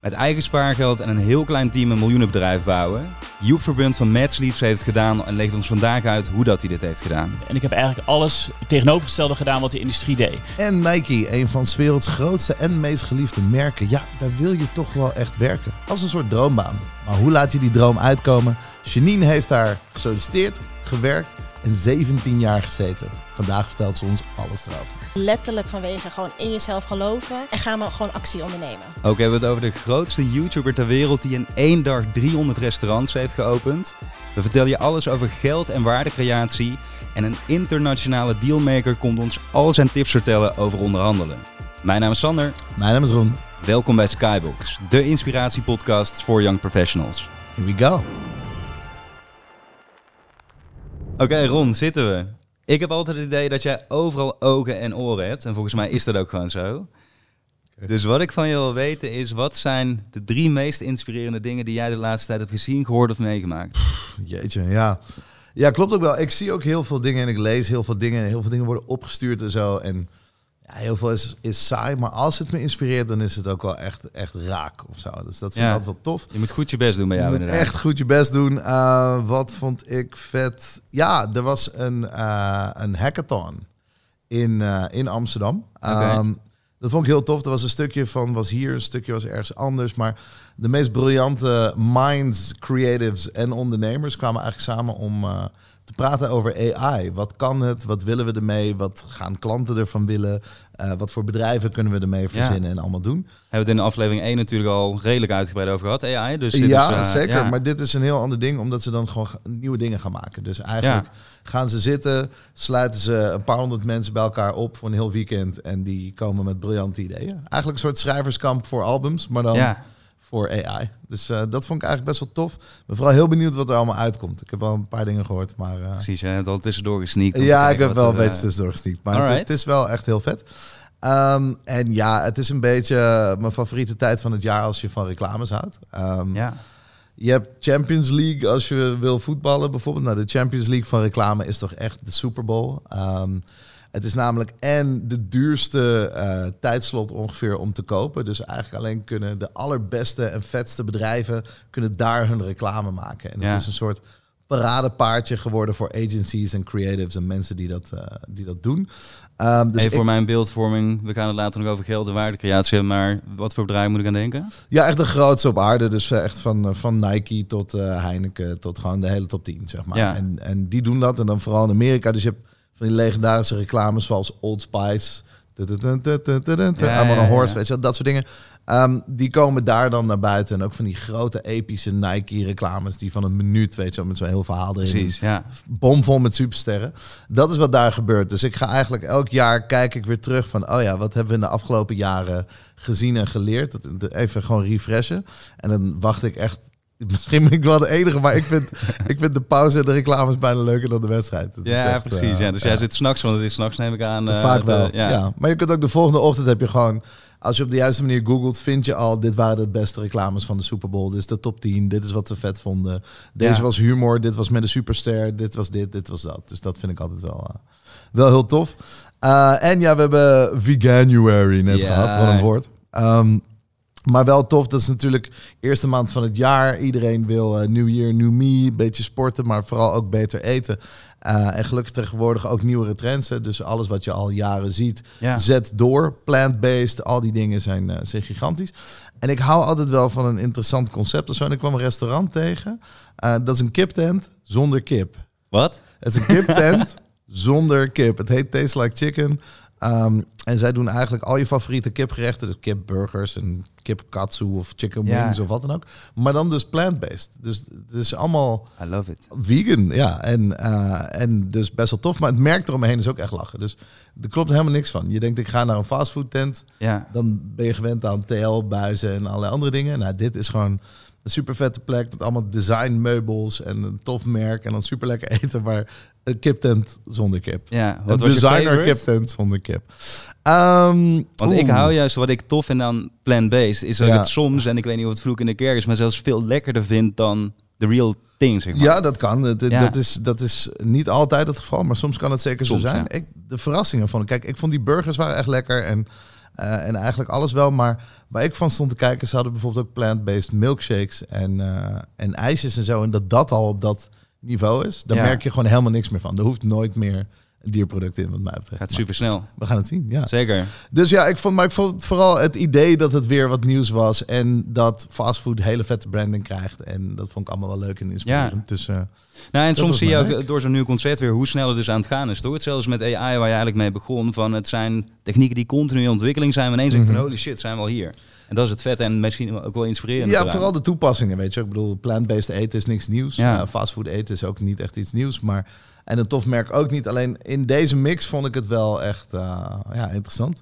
Met eigen spaargeld en een heel klein team een miljoenenbedrijf bouwen. Joep Verbund van Mad Sleeps heeft het gedaan en legt ons vandaag uit hoe dat hij dit heeft gedaan. En ik heb eigenlijk alles tegenovergestelde gedaan wat de industrie deed. En Nike, een van 's werelds grootste en meest geliefde merken. Ja, daar wil je toch wel echt werken. Als een soort droombaan. Maar hoe laat je die droom uitkomen? Janine heeft daar gesolliciteerd, gewerkt en 17 jaar gezeten. Vandaag vertelt ze ons alles erover. Letterlijk vanwege gewoon in jezelf geloven en gaan we gewoon actie ondernemen. Ook hebben we het over de grootste YouTuber ter wereld die in één dag 300 restaurants heeft geopend. We vertellen je alles over geld en waardecreatie. En een internationale dealmaker komt ons al zijn tips vertellen over onderhandelen. Mijn naam is Sander. Mijn naam is Ron. Welkom bij Skybox, de inspiratiepodcast voor young professionals. Here we go. Oké, Ron, zitten we. Ik heb altijd het idee dat jij overal ogen en oren hebt. En volgens mij is dat ook gewoon zo. Dus wat ik van je wil weten is, wat zijn de drie meest inspirerende dingen die jij de laatste tijd hebt gezien, gehoord of meegemaakt? Jeetje, ja. Ja, klopt ook wel. Ik zie ook heel veel dingen en ik lees heel veel dingen. Heel veel dingen worden opgestuurd en zo. En ja, heel veel is, is saai, maar als het me inspireert, dan is het ook wel echt, echt raak of zo. Dus dat vind Ja. ik altijd wel tof. Je moet goed je best doen bij Je jou moet inderdaad. echt goed je best doen. Eh, wat vond ik vet? Ja, er was een, eh, een hackathon in, eh, in Amsterdam. Ehm, dat vond ik heel tof. Er was een stukje van was hier, een stukje was ergens anders. Maar de meest briljante minds, creatives en ondernemers kwamen eigenlijk samen om te praten over AI. Wat kan het? Wat willen we ermee? Wat gaan klanten ervan willen? Eh, wat voor bedrijven kunnen we ermee verzinnen en allemaal doen? Hebben we het in de aflevering 1 natuurlijk al redelijk uitgebreid over gehad, AI. Dus dit ja, is, eh, zeker. ja. Maar dit is een heel ander ding, omdat ze dan gewoon nieuwe dingen gaan maken. Dus eigenlijk gaan ze zitten, sluiten ze een paar honderd mensen bij elkaar op voor een heel weekend. En die komen met briljante ideeën. Eigenlijk een soort schrijverskamp voor albums, maar dan ja. Voor AI. Dus eh, dat vond ik eigenlijk best wel tof. Ik ben vooral heel benieuwd wat er allemaal uitkomt. Ik heb wel een paar dingen gehoord, maar... eh, precies. Je hebt al tussendoor gesneakt. ja, ik heb wel een eh, beetje tussendoor gestiekt. Maar het, is wel echt heel vet. Ehm, en ja, het is een beetje mijn favoriete tijd van het jaar als je van reclames houdt. Ehm, Ja. je hebt Champions League als je wil voetballen bijvoorbeeld. Nou, de Champions League van reclame is toch echt de Super Bowl. Ehm, het is namelijk en de duurste eh, tijdslot ongeveer om te kopen. Dus eigenlijk alleen kunnen de allerbeste en vetste bedrijven kunnen daar hun reclame maken. En Ja. het is een soort paradepaardje geworden voor agencies en creatives en mensen die dat, eh, die dat doen. Ehm, dus ik- voor mijn beeldvorming. We gaan het later nog over geld en waardecreatie hebben. Maar wat voor bedrijf moet ik aan denken? Ja, echt de grootste op aarde. Dus eh, echt van, van Nike tot Heineken tot gewoon de hele top 10, zeg maar. Ja. En, en die doen dat. En dan vooral in Amerika. Dus je hebt van die legendarische reclames zoals Old Spice. Ja, I'm on ja, a horse, weet je dat soort dingen. Ehm, die komen daar dan naar buiten. En ook van die grote epische Nike-reclames... die van een minuut, weet je met zo'n heel verhaal erin. Precies, ja. Bomvol met supersterren. Dat is wat daar gebeurt. Dus ik ga eigenlijk elk jaar kijk ik weer terug van... oh ja, wat hebben we in de afgelopen jaren gezien en geleerd? Even gewoon refreshen. En dan wacht ik echt... Misschien ben ik wel de enige, maar ik vind, ik vind de pauze en de reclames bijna leuker dan de wedstrijd. Is Ja, echt, precies. eh, ja. Dus jij zit s'nachts, want het is s'nachts neem ik aan. eh, Vaak de- wel, ja. ja. Maar je kunt ook de volgende ochtend heb je gewoon... Als je op de juiste manier googelt, vind je al... dit waren de beste reclames van de Super Bowl. Dit is de top 10. Dit is wat we vet vonden. Deze Ja. was humor. Dit was met een superster. Dit was dit. Dit was dat. Dus dat vind ik altijd wel, eh, wel heel tof. Eh, en ja, we hebben Veganuary net gehad. Wat een woord. Ehm, maar wel tof, dat is natuurlijk eerste maand van het jaar. Iedereen wil eh New Year, New Me, een beetje sporten, maar vooral ook beter eten. Eh, en gelukkig tegenwoordig ook nieuwere trends. Hè. Dus alles wat je al jaren ziet, Ja. zet door. Plant-based, al die dingen zijn, eh, zijn gigantisch. En ik hou altijd wel van een interessant concept. of zo. En ik kwam een restaurant tegen. Eh, dat is een kiptent zonder kip. Wat? Het is een kiptent zonder kip. Het heet Taste Like Chicken. Ehm, en zij doen eigenlijk al je favoriete kipgerechten. Dus kipburgers en kip katsu of chicken Ja. wings of wat dan ook. Maar dan dus plant-based. Dus het is allemaal I love it. vegan, ja. En, eh, en dus best wel tof. Maar het merk eromheen is ook echt lachen. Dus er klopt helemaal niks van. Je denkt, ik ga naar een fastfood tent. Ja. Dan ben je gewend aan TL-buizen en allerlei andere dingen. Nou, dit is gewoon een super vette plek met allemaal designmeubels en een tof merk. En dan super lekker eten, maar een kiptent zonder kip. Ja, wat designer kiptent zonder kip. Ehm, Want ik hou juist wat ik tof vind aan plant-based, is dat Ja. het soms, en ik weet niet of het vloek in de kerk is, maar zelfs veel lekkerder vind dan de real thing, zeg maar. Ja, dat kan. Ja. Dat, is, dat is niet altijd het geval, maar soms kan het zeker Soms, zo zijn. ja. Ik, de verrassingen van, kijk, ik vond die burgers waren echt lekker en Eh, en eigenlijk alles wel. Maar waar ik van stond te kijken, ze hadden bijvoorbeeld ook plant-based milkshakes en, eh, en ijsjes en zo. En dat dat al op dat niveau is, Ja. merk je gewoon helemaal niks meer van. Er hoeft nooit meer een dierproduct in, wat mij betreft. Gaat super snel. We gaan het zien, ja. Zeker. Dus ja, ik vond, maar ik vond vooral het idee dat het weer wat nieuws was. En dat fastfood hele vette branding krijgt. En dat vond ik allemaal wel leuk en inspirerend. Dus eh, Nou, en soms zie je ook werk. door zo'n nieuw concept weer hoe snel het dus aan het gaan is. Toch? Hetzelfde met AI waar je eigenlijk mee begon. Van het zijn technieken die continu in ontwikkeling zijn. Maar ineens je van Mhm. holy shit, zijn we al hier. En dat is het vet en misschien ook wel inspirerend. ja, vooral de toepassingen, weet je. Ik bedoel, plant-based eten is niks nieuws. Ja. Ja. fastfood eten is ook niet echt iets nieuws. Maar, en een tof merk ook niet. Alleen in deze mix vond ik het wel echt eh, ja, interessant.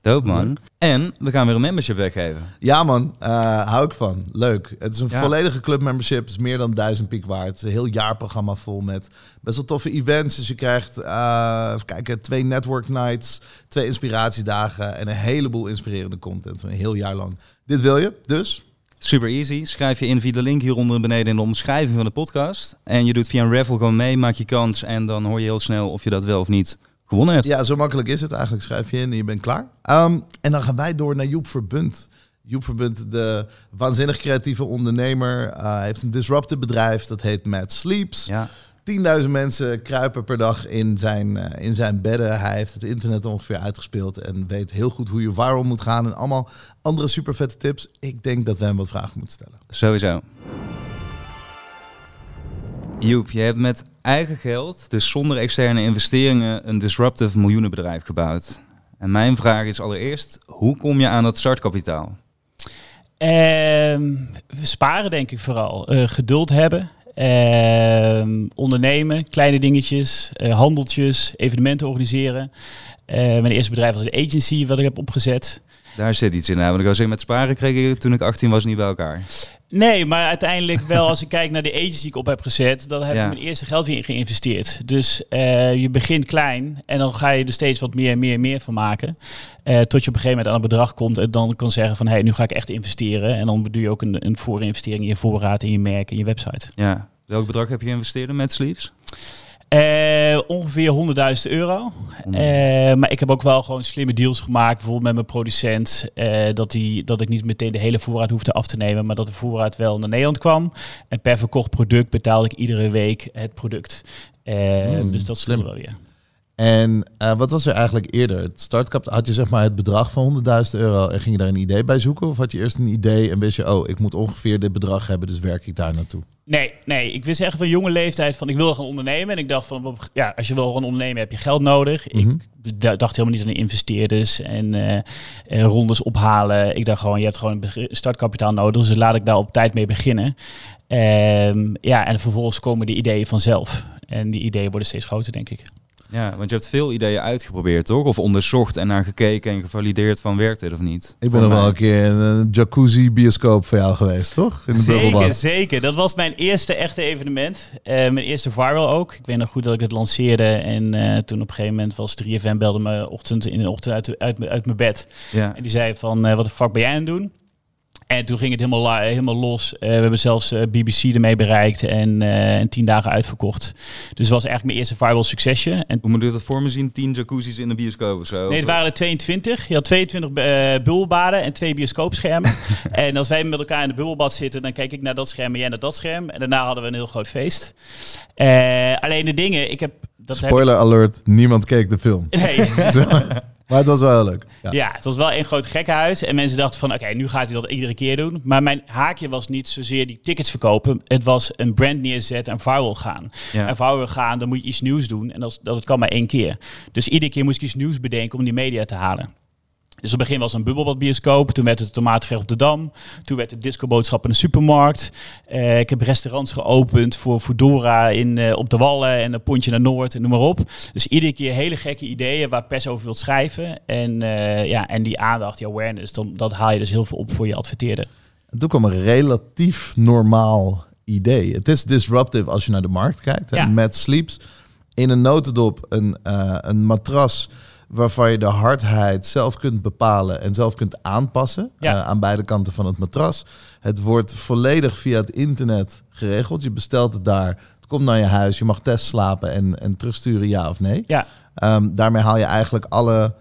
Dope man. En we gaan weer een membership weggeven. Ja man, eh, hou ik van. Leuk. Het is een Ja. volledige clubmembership. Het is meer dan duizend piek waard. Het is een heel jaarprogramma vol met best wel toffe events. Dus je krijgt eh, even kijken, twee network nights, twee inspiratiedagen en een heleboel inspirerende content. Een heel jaar lang. Dit wil je, dus Super easy. Schrijf je in via de link hieronder beneden in de omschrijving van de podcast. En je doet via een raffle gewoon mee, maak je kans. En dan hoor je heel snel of je dat wel of niet gewonnen hebt. ja, zo makkelijk is het eigenlijk. Schrijf je in en je bent klaar. Ehm, en dan gaan wij door naar Joep Verbund. Joep Verbund, de waanzinnig creatieve ondernemer, eh, heeft een disruptive bedrijf. Dat heet Mad Sleeps. Ja. 10.000 mensen kruipen per dag in zijn, eh, in zijn bedden. Hij heeft het internet ongeveer uitgespeeld en weet heel goed hoe je viral moet gaan. En allemaal andere super vette tips. Ik denk dat we hem wat vragen moeten stellen. Sowieso. Joep, je hebt met eigen geld, dus zonder externe investeringen, een disruptive miljoenenbedrijf gebouwd. En mijn vraag is allereerst, hoe kom je aan dat startkapitaal? Ehm, we sparen denk ik vooral. Eh, geduld hebben. Ehm, ondernemen, kleine dingetjes, eh, handeltjes, evenementen organiseren. Eh, mijn eerste bedrijf was een agency wat ik heb opgezet. Daar zit iets in. Nou, want ik was zeggen, met sparen kreeg ik toen ik 18 was niet bij elkaar. Nee, maar uiteindelijk wel als ik kijk naar de agency die ik op heb gezet, dan heb Ja. ik mijn eerste geld weer in geïnvesteerd. Dus eh, je begint klein en dan ga je er steeds wat meer en meer en meer van maken. Eh, tot je op een gegeven moment aan een bedrag komt en dan kan zeggen van hé, hey, nu ga ik echt investeren. En dan doe je ook een, een voorinvestering in je voorraad, in je merk, in je website. Ja. Welk bedrag heb je geïnvesteerd met Sleeps? Eh, ongeveer 100.000 euro. Eh, maar ik heb ook wel gewoon slimme deals gemaakt, bijvoorbeeld met mijn producent. eh, dat, die, dat ik niet meteen de hele voorraad hoefde af te nemen, maar dat de voorraad wel naar Nederland kwam. En per verkocht product betaalde ik iedere week het product. Hmm, dus dat slim wel weer. En eh, wat was er eigenlijk eerder? Het had je zeg maar het bedrag van 100.000 euro en ging je daar een idee bij zoeken? Of had je eerst een idee en wist je, oh, ik moet ongeveer dit bedrag hebben, dus werk ik daar naartoe? Nee, nee, ik wist echt van jonge leeftijd van ik wil gaan ondernemen. En ik dacht van, ja, als je wil gaan ondernemen heb je geld nodig. Mhm. Ik d- dacht helemaal niet aan de investeerders en eh, eh, rondes ophalen. Ik dacht gewoon, je hebt gewoon startkapitaal nodig. Dus laat ik daar op tijd mee beginnen. Ehm, ja, en vervolgens komen de ideeën vanzelf. En die ideeën worden steeds groter, denk ik. Ja, want je hebt veel ideeën uitgeprobeerd, toch? Of onderzocht en naar gekeken en gevalideerd van werkt dit of niet? Ik ben nog wel een keer in een jacuzzi bioscoop voor jou geweest, toch? In de Zeker, zeker. Dat was mijn eerste echte evenement. Eh, mijn eerste viral ook. Ik weet nog goed dat ik het lanceerde. En eh, toen op een gegeven moment was 3FM belde me ochtend in de ochtend uit, uit, uit mijn bed. Ja. En die zei van, eh, wat de fuck ben jij aan het doen? En toen ging het helemaal, helemaal los. Eh, we hebben zelfs eh, BBC ermee bereikt en, eh, en tien dagen uitverkocht. Dus het was eigenlijk mijn eerste viral succesje. En Hoe moet ik dat voor me zien? 10 jacuzzi's in de bioscoop of zo? Nee, het waren er 22. Je had 22 eh bubbelbaden en twee bioscoopschermen. en als wij met elkaar in de bubbelbad zitten, dan kijk ik naar dat scherm en jij naar dat scherm. En daarna hadden we een heel groot feest. Eh, alleen de dingen, ik heb... Dat heb Spoiler alert, niemand keek de film. nee. Maar het was wel leuk. Ja. Ja, het was wel een groot gekkenhuis. En mensen dachten van, oké, nu gaat hij dat iedere keer doen. Maar mijn haakje was niet zozeer die tickets verkopen. Het was een brand neerzetten en viral gaan. Ja. En viral gaan, dan moet je iets nieuws doen. En dat, dat kan maar één keer. Dus iedere keer moest ik iets nieuws bedenken om die media te halen. Dus op het begin was een bubbelbadbioscoop. Toen werd het tomatenveeg op de Dam. Toen werd het discoboodschap in de supermarkt. Eh, ik heb restaurants geopend voor Foodora in, eh, op de Wallen en een pontje naar Noord en noem maar op. Dus iedere keer hele gekke ideeën waar pers over wilt schrijven. En, eh, ja, en die aandacht, die awareness, dan, dat haal je dus heel veel op voor je adverteerder. En toen kwam een relatief normaal idee. Het is disruptive als je naar de markt kijkt. Ja. Met Sleeps in een notendop een, een matras waarvan je de hardheid zelf kunt bepalen en zelf kunt aanpassen Ja. eh, aan beide kanten van het matras. Het wordt volledig via het internet geregeld. Je bestelt het daar, het komt naar je huis, je mag test slapen en, en terugsturen ja of nee. Ja, Ehm, daarmee haal je eigenlijk alle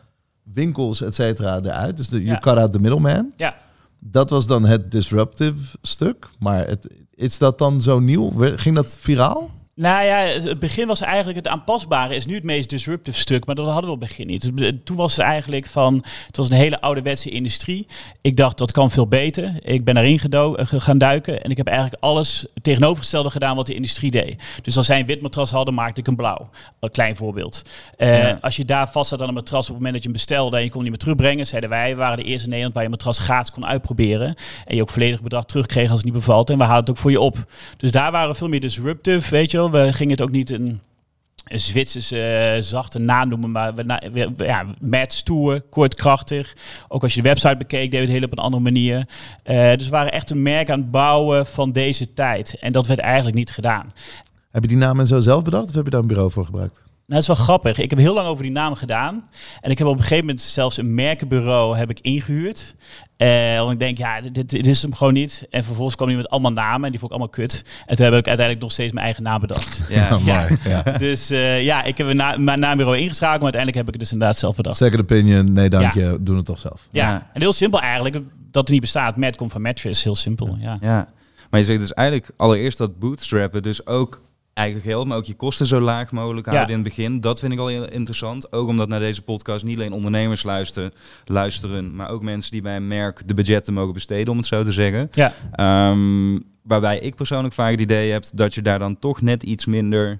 winkels, et cetera, eruit. Dus de, Ja. you cut out the middleman. Ja. Dat was dan het disruptive stuk. Maar het, is dat dan zo nieuw? Ging dat viraal? Nou ja, het begin was eigenlijk het aanpasbare is nu het meest disruptive stuk, maar dat hadden we op het begin niet. Toen was het eigenlijk van, het was een hele ouderwetse industrie. Ik dacht dat kan veel beter. Ik ben daarin eh, gaan duiken en ik heb eigenlijk alles tegenovergestelde gedaan wat de industrie deed. Dus als zij een wit matras hadden, maakte ik een blauw. Een klein voorbeeld. Eh, Ja. Als je daar vast zat aan een matras op het moment dat je hem bestelde en je kon niet meer terugbrengen, zeiden wij, we waren de eerste in Nederland waar je een matras gratis kon uitproberen. En je ook volledig bedrag terugkreeg als het niet bevalt. En we halen het ook voor je op. Dus daar waren we veel meer disruptive, weet je wel. We gingen het ook niet een, een Zwitserse eh, zachte naam noemen, maar we, na- ja, met stoer, kort, krachtig. Ook als je de website bekeek, we het heel op een andere manier. Eh, dus we waren echt een merk aan het bouwen van deze tijd. En dat werd eigenlijk niet gedaan. Heb je die naam en zo zelf bedacht? Of heb je daar een bureau voor gebruikt? Nou, dat is wel grappig. Ik heb heel lang over die naam gedaan. En ik heb op een gegeven moment zelfs een merkenbureau heb ik ingehuurd. Eh, want ik denk, ja, dit, dit is hem gewoon niet. En vervolgens kwam hij met allemaal namen en die vond ik allemaal kut. En toen heb ik uiteindelijk nog steeds mijn eigen naam bedacht. Ja, Ja. Dus eh, ja, ik heb een na mijn naambureau ingeschakeld, maar uiteindelijk heb ik het dus inderdaad zelf bedacht. Second opinion, nee dank Ja. je, doen het toch zelf. Ja. Ja. en heel simpel eigenlijk, dat het niet bestaat. Matt komt van mattress, heel simpel. Ja. Ja, maar je zegt dus eigenlijk allereerst dat bootstrappen, dus ook eigen geld, maar ook je kosten zo laag mogelijk houden Ja. in het begin. Dat vind ik al heel interessant. Ook omdat naar deze podcast niet alleen ondernemers luisteren, luisteren, maar ook mensen die bij een merk de budgetten mogen besteden, om het zo te zeggen. Ja. Ehm, waarbij ik persoonlijk vaak het idee heb dat je daar dan toch net iets minder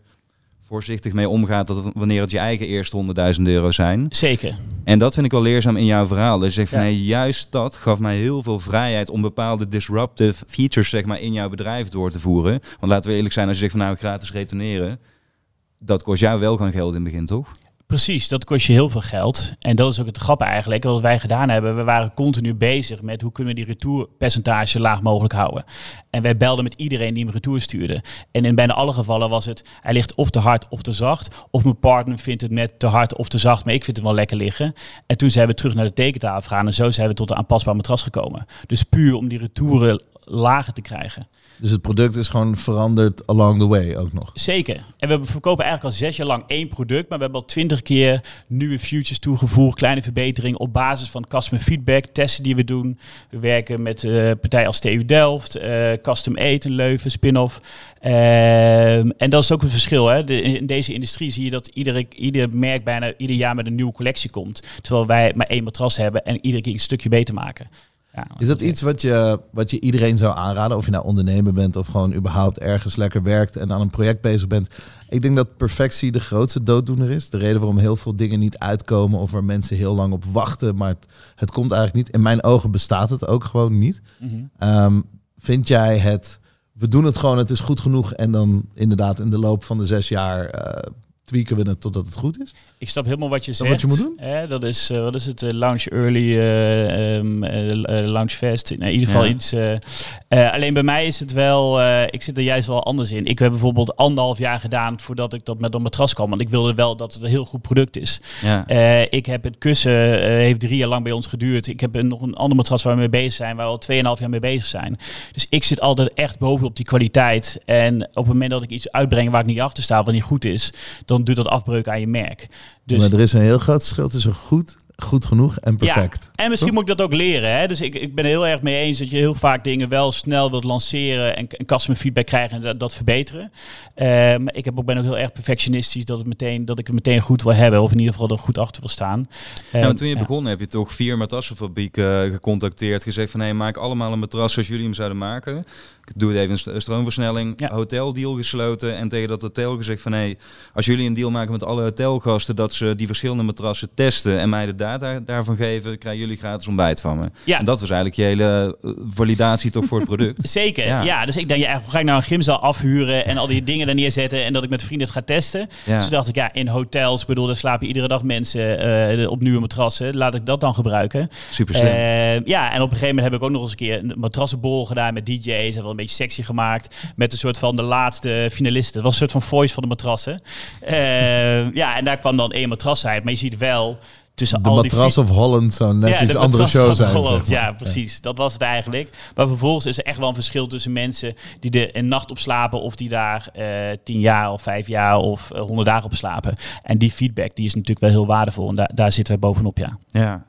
voorzichtig mee omgaat dan wanneer het je eigen eerste 100.000 euro zijn. Zeker. En dat vind ik wel leerzaam in jouw verhaal. Dus je zegt van Ja. nee, juist dat gaf mij heel veel vrijheid om bepaalde disruptive features zeg maar, in jouw bedrijf door te voeren. Want laten we eerlijk zijn, als je zegt van nou gratis retourneren, dat kost jou wel gaan geld in het begin, toch? Precies, dat kost je heel veel geld. En dat is ook het grap eigenlijk. Wat wij gedaan hebben, we waren continu bezig met hoe kunnen we die retourpercentage laag mogelijk houden. En wij belden met iedereen die hem retour stuurde. En in bijna alle gevallen was het, hij ligt of te hard of te zacht. Of mijn partner vindt het net te hard of te zacht, maar ik vind het wel lekker liggen. En toen zijn we terug naar de tekentafel gegaan en zo zijn we tot een aanpasbaar matras gekomen. Dus puur om die retouren lager te krijgen. Dus het product is gewoon veranderd along the way ook nog. Zeker. En we verkopen eigenlijk al zes jaar lang één product, maar we hebben al twintig keer nieuwe features toegevoegd, kleine verbeteringen op basis van customer feedback, testen die we doen. We werken met eh partijen als TU Delft, eh, Custom 8 in Leuven, spin-off. Ehm, en dat is ook een verschil. Hè? In deze industrie zie je dat iedere, ieder merk bijna ieder jaar met een nieuwe collectie komt. Terwijl wij maar één matras hebben en iedere keer een stukje beter maken. Ja, Is dat iets wat je, wat je iedereen zou aanraden? Of je nou ondernemer bent of gewoon überhaupt ergens lekker werkt en aan een project bezig bent. Ik denk dat perfectie de grootste dooddoener is. De reden waarom heel veel dingen niet uitkomen of waar mensen heel lang op wachten. Maar het, het komt eigenlijk niet. In mijn ogen bestaat het ook gewoon niet. Mhm. Ehm, vind jij het, we doen het gewoon, het is goed genoeg. En dan inderdaad in de loop van de zes jaar eh, tweaken we het totdat het goed is? Ik snap helemaal wat je dat zegt. wat je moet doen? Hè, dat is, eh, wat is het, eh, Launch Early, eh, eh, Launch Fast. In ieder geval Ja. iets. eh, eh, alleen bij mij is het wel, eh, ik zit er juist wel anders in. Ik heb bijvoorbeeld anderhalf jaar gedaan voordat ik dat met een matras kwam. Want ik wilde wel dat het een heel goed product is. Ja. Eh, ik heb het kussen, eh, heeft drie jaar lang bij ons geduurd. Ik heb een- nog een ander matras waar we mee bezig zijn, waar we al 2,5 jaar mee bezig zijn. Dus ik zit altijd echt bovenop die kwaliteit. En op het moment dat ik iets uitbreng waar ik niet achter sta, wat niet goed is, dan doet dat afbreuk aan je merk. Dus maar er is een heel groot verschil tussen goed, goed genoeg en perfect. ja, en misschien moet ik dat ook leren. Hè? Dus ik, ik ben er heel erg mee eens dat je heel vaak dingen wel snel wilt lanceren en, en customer feedback krijgen en dat, dat verbeteren. Maar ik heb ook, ben ook heel erg perfectionistisch dat, het meteen, dat ik het meteen goed wil hebben. Of in ieder geval er goed achter wil staan. Ja, Eh, want toen je ja. begon heb je toch vier matrassenfabrieken gecontacteerd. Gezegd van, hé, maak allemaal een matras zoals jullie hem zouden maken. Ik doe het even een st- een stroomversnelling. Ja. Hoteldeal gesloten. En tegen dat hotel gezegd van, hé, als jullie een deal maken met alle hotelgasten... dat ze die verschillende matrassen testen en mij de data daarvan geven... krijgen jullie gratis ontbijt van me. Ja. En dat was eigenlijk je hele eh, validatie toch voor het product. Zeker, Ja. ja. Dus ik denk, ja, hoe ga ik nou een gymzaal afhuren en al die dingen daar neerzetten en dat ik met vrienden het ga testen. Ja. Dus dacht ik, ja, in hotels, bedoel, daar slapen iedere dag mensen eh, op nieuwe matrassen. Laat ik dat dan gebruiken. Super slim. Eh, ja, en op een gegeven moment heb ik ook nog eens een keer een matrassenbol gedaan met DJ's en wel een beetje sexy gemaakt. Met een soort van de laatste finalisten. Het was een soort van voice van de matrassen. Eh, ja, en daar kwam dan één matras uit. Maar je ziet wel tussen De al die Matras of Holland zou net ja, iets de andere show zijn. Holland. zeg maar. Ja, precies. Dat was het eigenlijk. Maar vervolgens is er echt wel een verschil tussen mensen die er een nacht op slapen of die daar eh, tien jaar of vijf jaar of eh, honderd dagen op slapen. En die feedback die is natuurlijk wel heel waardevol. En daar, daar zitten wij bovenop, ja. Ja.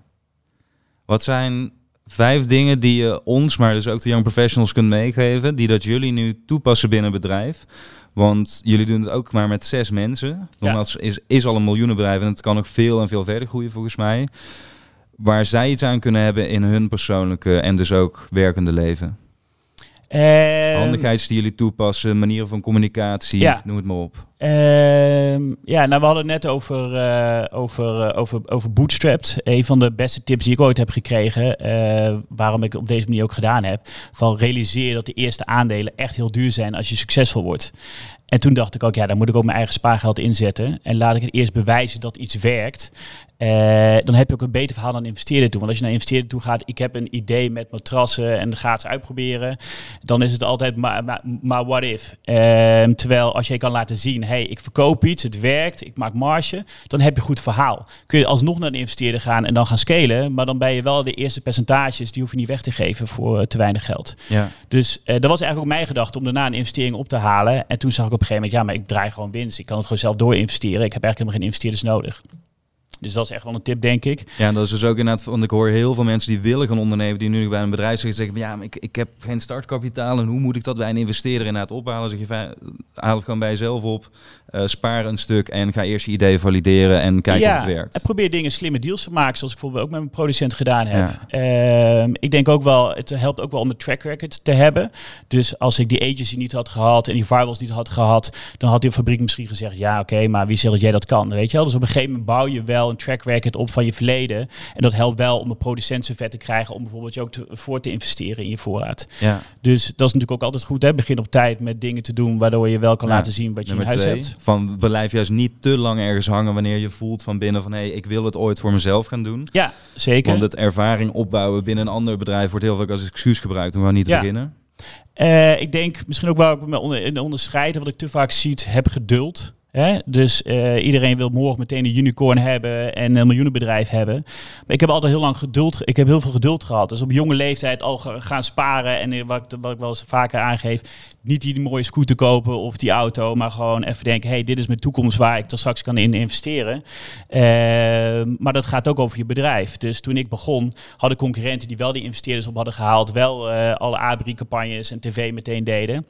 Wat zijn vijf dingen die je ons, maar dus ook de young professionals kunt meegeven, die dat jullie nu toepassen binnen bedrijf? Want jullie doen het ook maar met zes mensen. Nogmaals, is, is al een miljoenenbedrijf en het kan nog veel en veel verder groeien volgens mij. Waar zij iets aan kunnen hebben in hun persoonlijke en dus ook werkende leven. Ehm, Handigheid die jullie toepassen, manieren van communicatie, Ja. noem het maar op. Ehm, ja, nou we hadden het net over, eh, over, eh, over, over Bootstrapped. Een van de beste tips die ik ooit heb gekregen, eh, waarom ik op deze manier ook gedaan heb, van realiseer dat de eerste aandelen echt heel duur zijn als je succesvol wordt. En toen dacht ik ook, ja, dan moet ik ook mijn eigen spaargeld inzetten. En laat ik het eerst bewijzen dat iets werkt. Eh, dan heb je ook een beter verhaal dan een investeerder toe. Want als je naar een investeerder toe gaat, ik heb een idee met matrassen en ga het uitproberen. Dan is het altijd maar, maar, maar what if. Ehm, terwijl als je kan laten zien, hey, ik verkoop iets, het werkt, ik maak marge. Dan heb je een goed verhaal. Kun je alsnog naar de investeerder gaan en dan gaan scalen. Maar dan ben je wel de eerste percentages, die hoef je niet weg te geven voor eh, te weinig geld. Ja. Dus eh, dat was eigenlijk ook mijn gedachte om daarna een investering op te halen. En toen zag ik op een gegeven moment, ja, maar ik draai gewoon winst. Ik kan het gewoon zelf door investeren. Ik heb eigenlijk helemaal geen investeerders nodig. Dus dat is echt wel een tip, denk ik. Ja, dat is dus ook inderdaad, want ik hoor heel veel mensen die willen gaan ondernemen, die nu bij een bedrijf zeggen, zeggen ja, maar ik, ik heb geen startkapitaal en hoe moet ik dat bij een investeerder inderdaad ophalen? Zeg je, haal het gewoon bij jezelf op, eh, spaar een stuk en ga eerst je idee valideren en kijken ja, of het werkt. En probeer dingen slimme deals te maken, zoals ik bijvoorbeeld ook met mijn producent gedaan heb. Ehm, ik denk ook wel, het helpt ook wel om een track record te hebben. Dus als ik die agency niet had gehad en die firewalls niet had gehad, dan had die fabriek misschien gezegd, ja oké, maar wie zegt dat jij dat kan? Weet je wel? Dus op een gegeven moment bouw je wel een track record op van je verleden. En dat helpt wel om een producent zover te krijgen om bijvoorbeeld je ook te, voor te investeren in je voorraad. Ja. Dus dat is natuurlijk ook altijd goed. Hè? Begin op tijd met dingen te doen waardoor je wel kan laten zien wat je in huis twee, hebt. Van blijf juist niet te lang ergens hangen wanneer je voelt van binnen van hé, hey, ik wil het ooit voor mezelf gaan doen. Ja, zeker. Want het ervaring opbouwen binnen een ander bedrijf wordt heel vaak als excuus gebruikt om gewoon niet te Ja. beginnen. Eh, ik denk misschien ook wel ik me onder, in onderscheiden wat ik te vaak zie, heb geduld. Hè? Dus eh, iedereen wil morgen meteen een unicorn hebben en een miljoenenbedrijf hebben. Maar ik heb altijd heel lang geduld. ge- Ik heb heel veel geduld gehad. Dus op jonge leeftijd al gaan sparen. En eh, wat, wat ik wel eens vaker aangeef, niet die mooie scooter kopen of die auto, maar gewoon even denken: hey, dit is mijn toekomst waar ik er straks kan in investeren. Ehm, maar dat gaat ook over je bedrijf. Dus toen ik begon, hadden concurrenten die wel die investeerders op hadden gehaald, wel eh, alle ABRI-campagnes en tv meteen deden.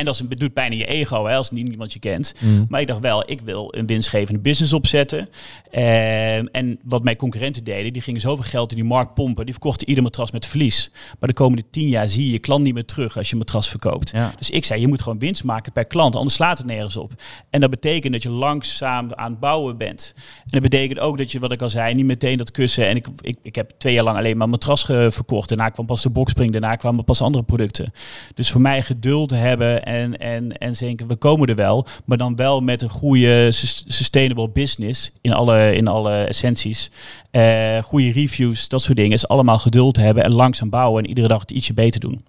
En dat is een, doet pijn in je ego, hè, als niet niemand je kent. Maar ik dacht wel, ik wil een winstgevende business opzetten. Ehm, en wat mijn concurrenten deden, die gingen zoveel geld in die markt pompen. Die verkochten ieder matras met verlies. Maar de komende tien jaar zie je je klant niet meer terug als je een matras verkoopt. Ja. Dus ik zei, je moet gewoon winst maken per klant, anders slaat het nergens op. En dat betekent dat je langzaam aan het bouwen bent. En dat betekent ook dat je, wat ik al zei, niet meteen dat kussen. En ik, ik, ik heb twee jaar lang alleen maar matras verkocht. Daarna kwam pas de boxspring, daarna kwamen pas andere producten. Dus voor mij geduld hebben en, en, en denken, we komen er wel. Maar dan wel met een goede sus- sustainable business in alle, in alle essenties. Eh goede reviews, dat soort dingen. Is allemaal geduld hebben en langzaam bouwen en iedere dag het ietsje beter doen.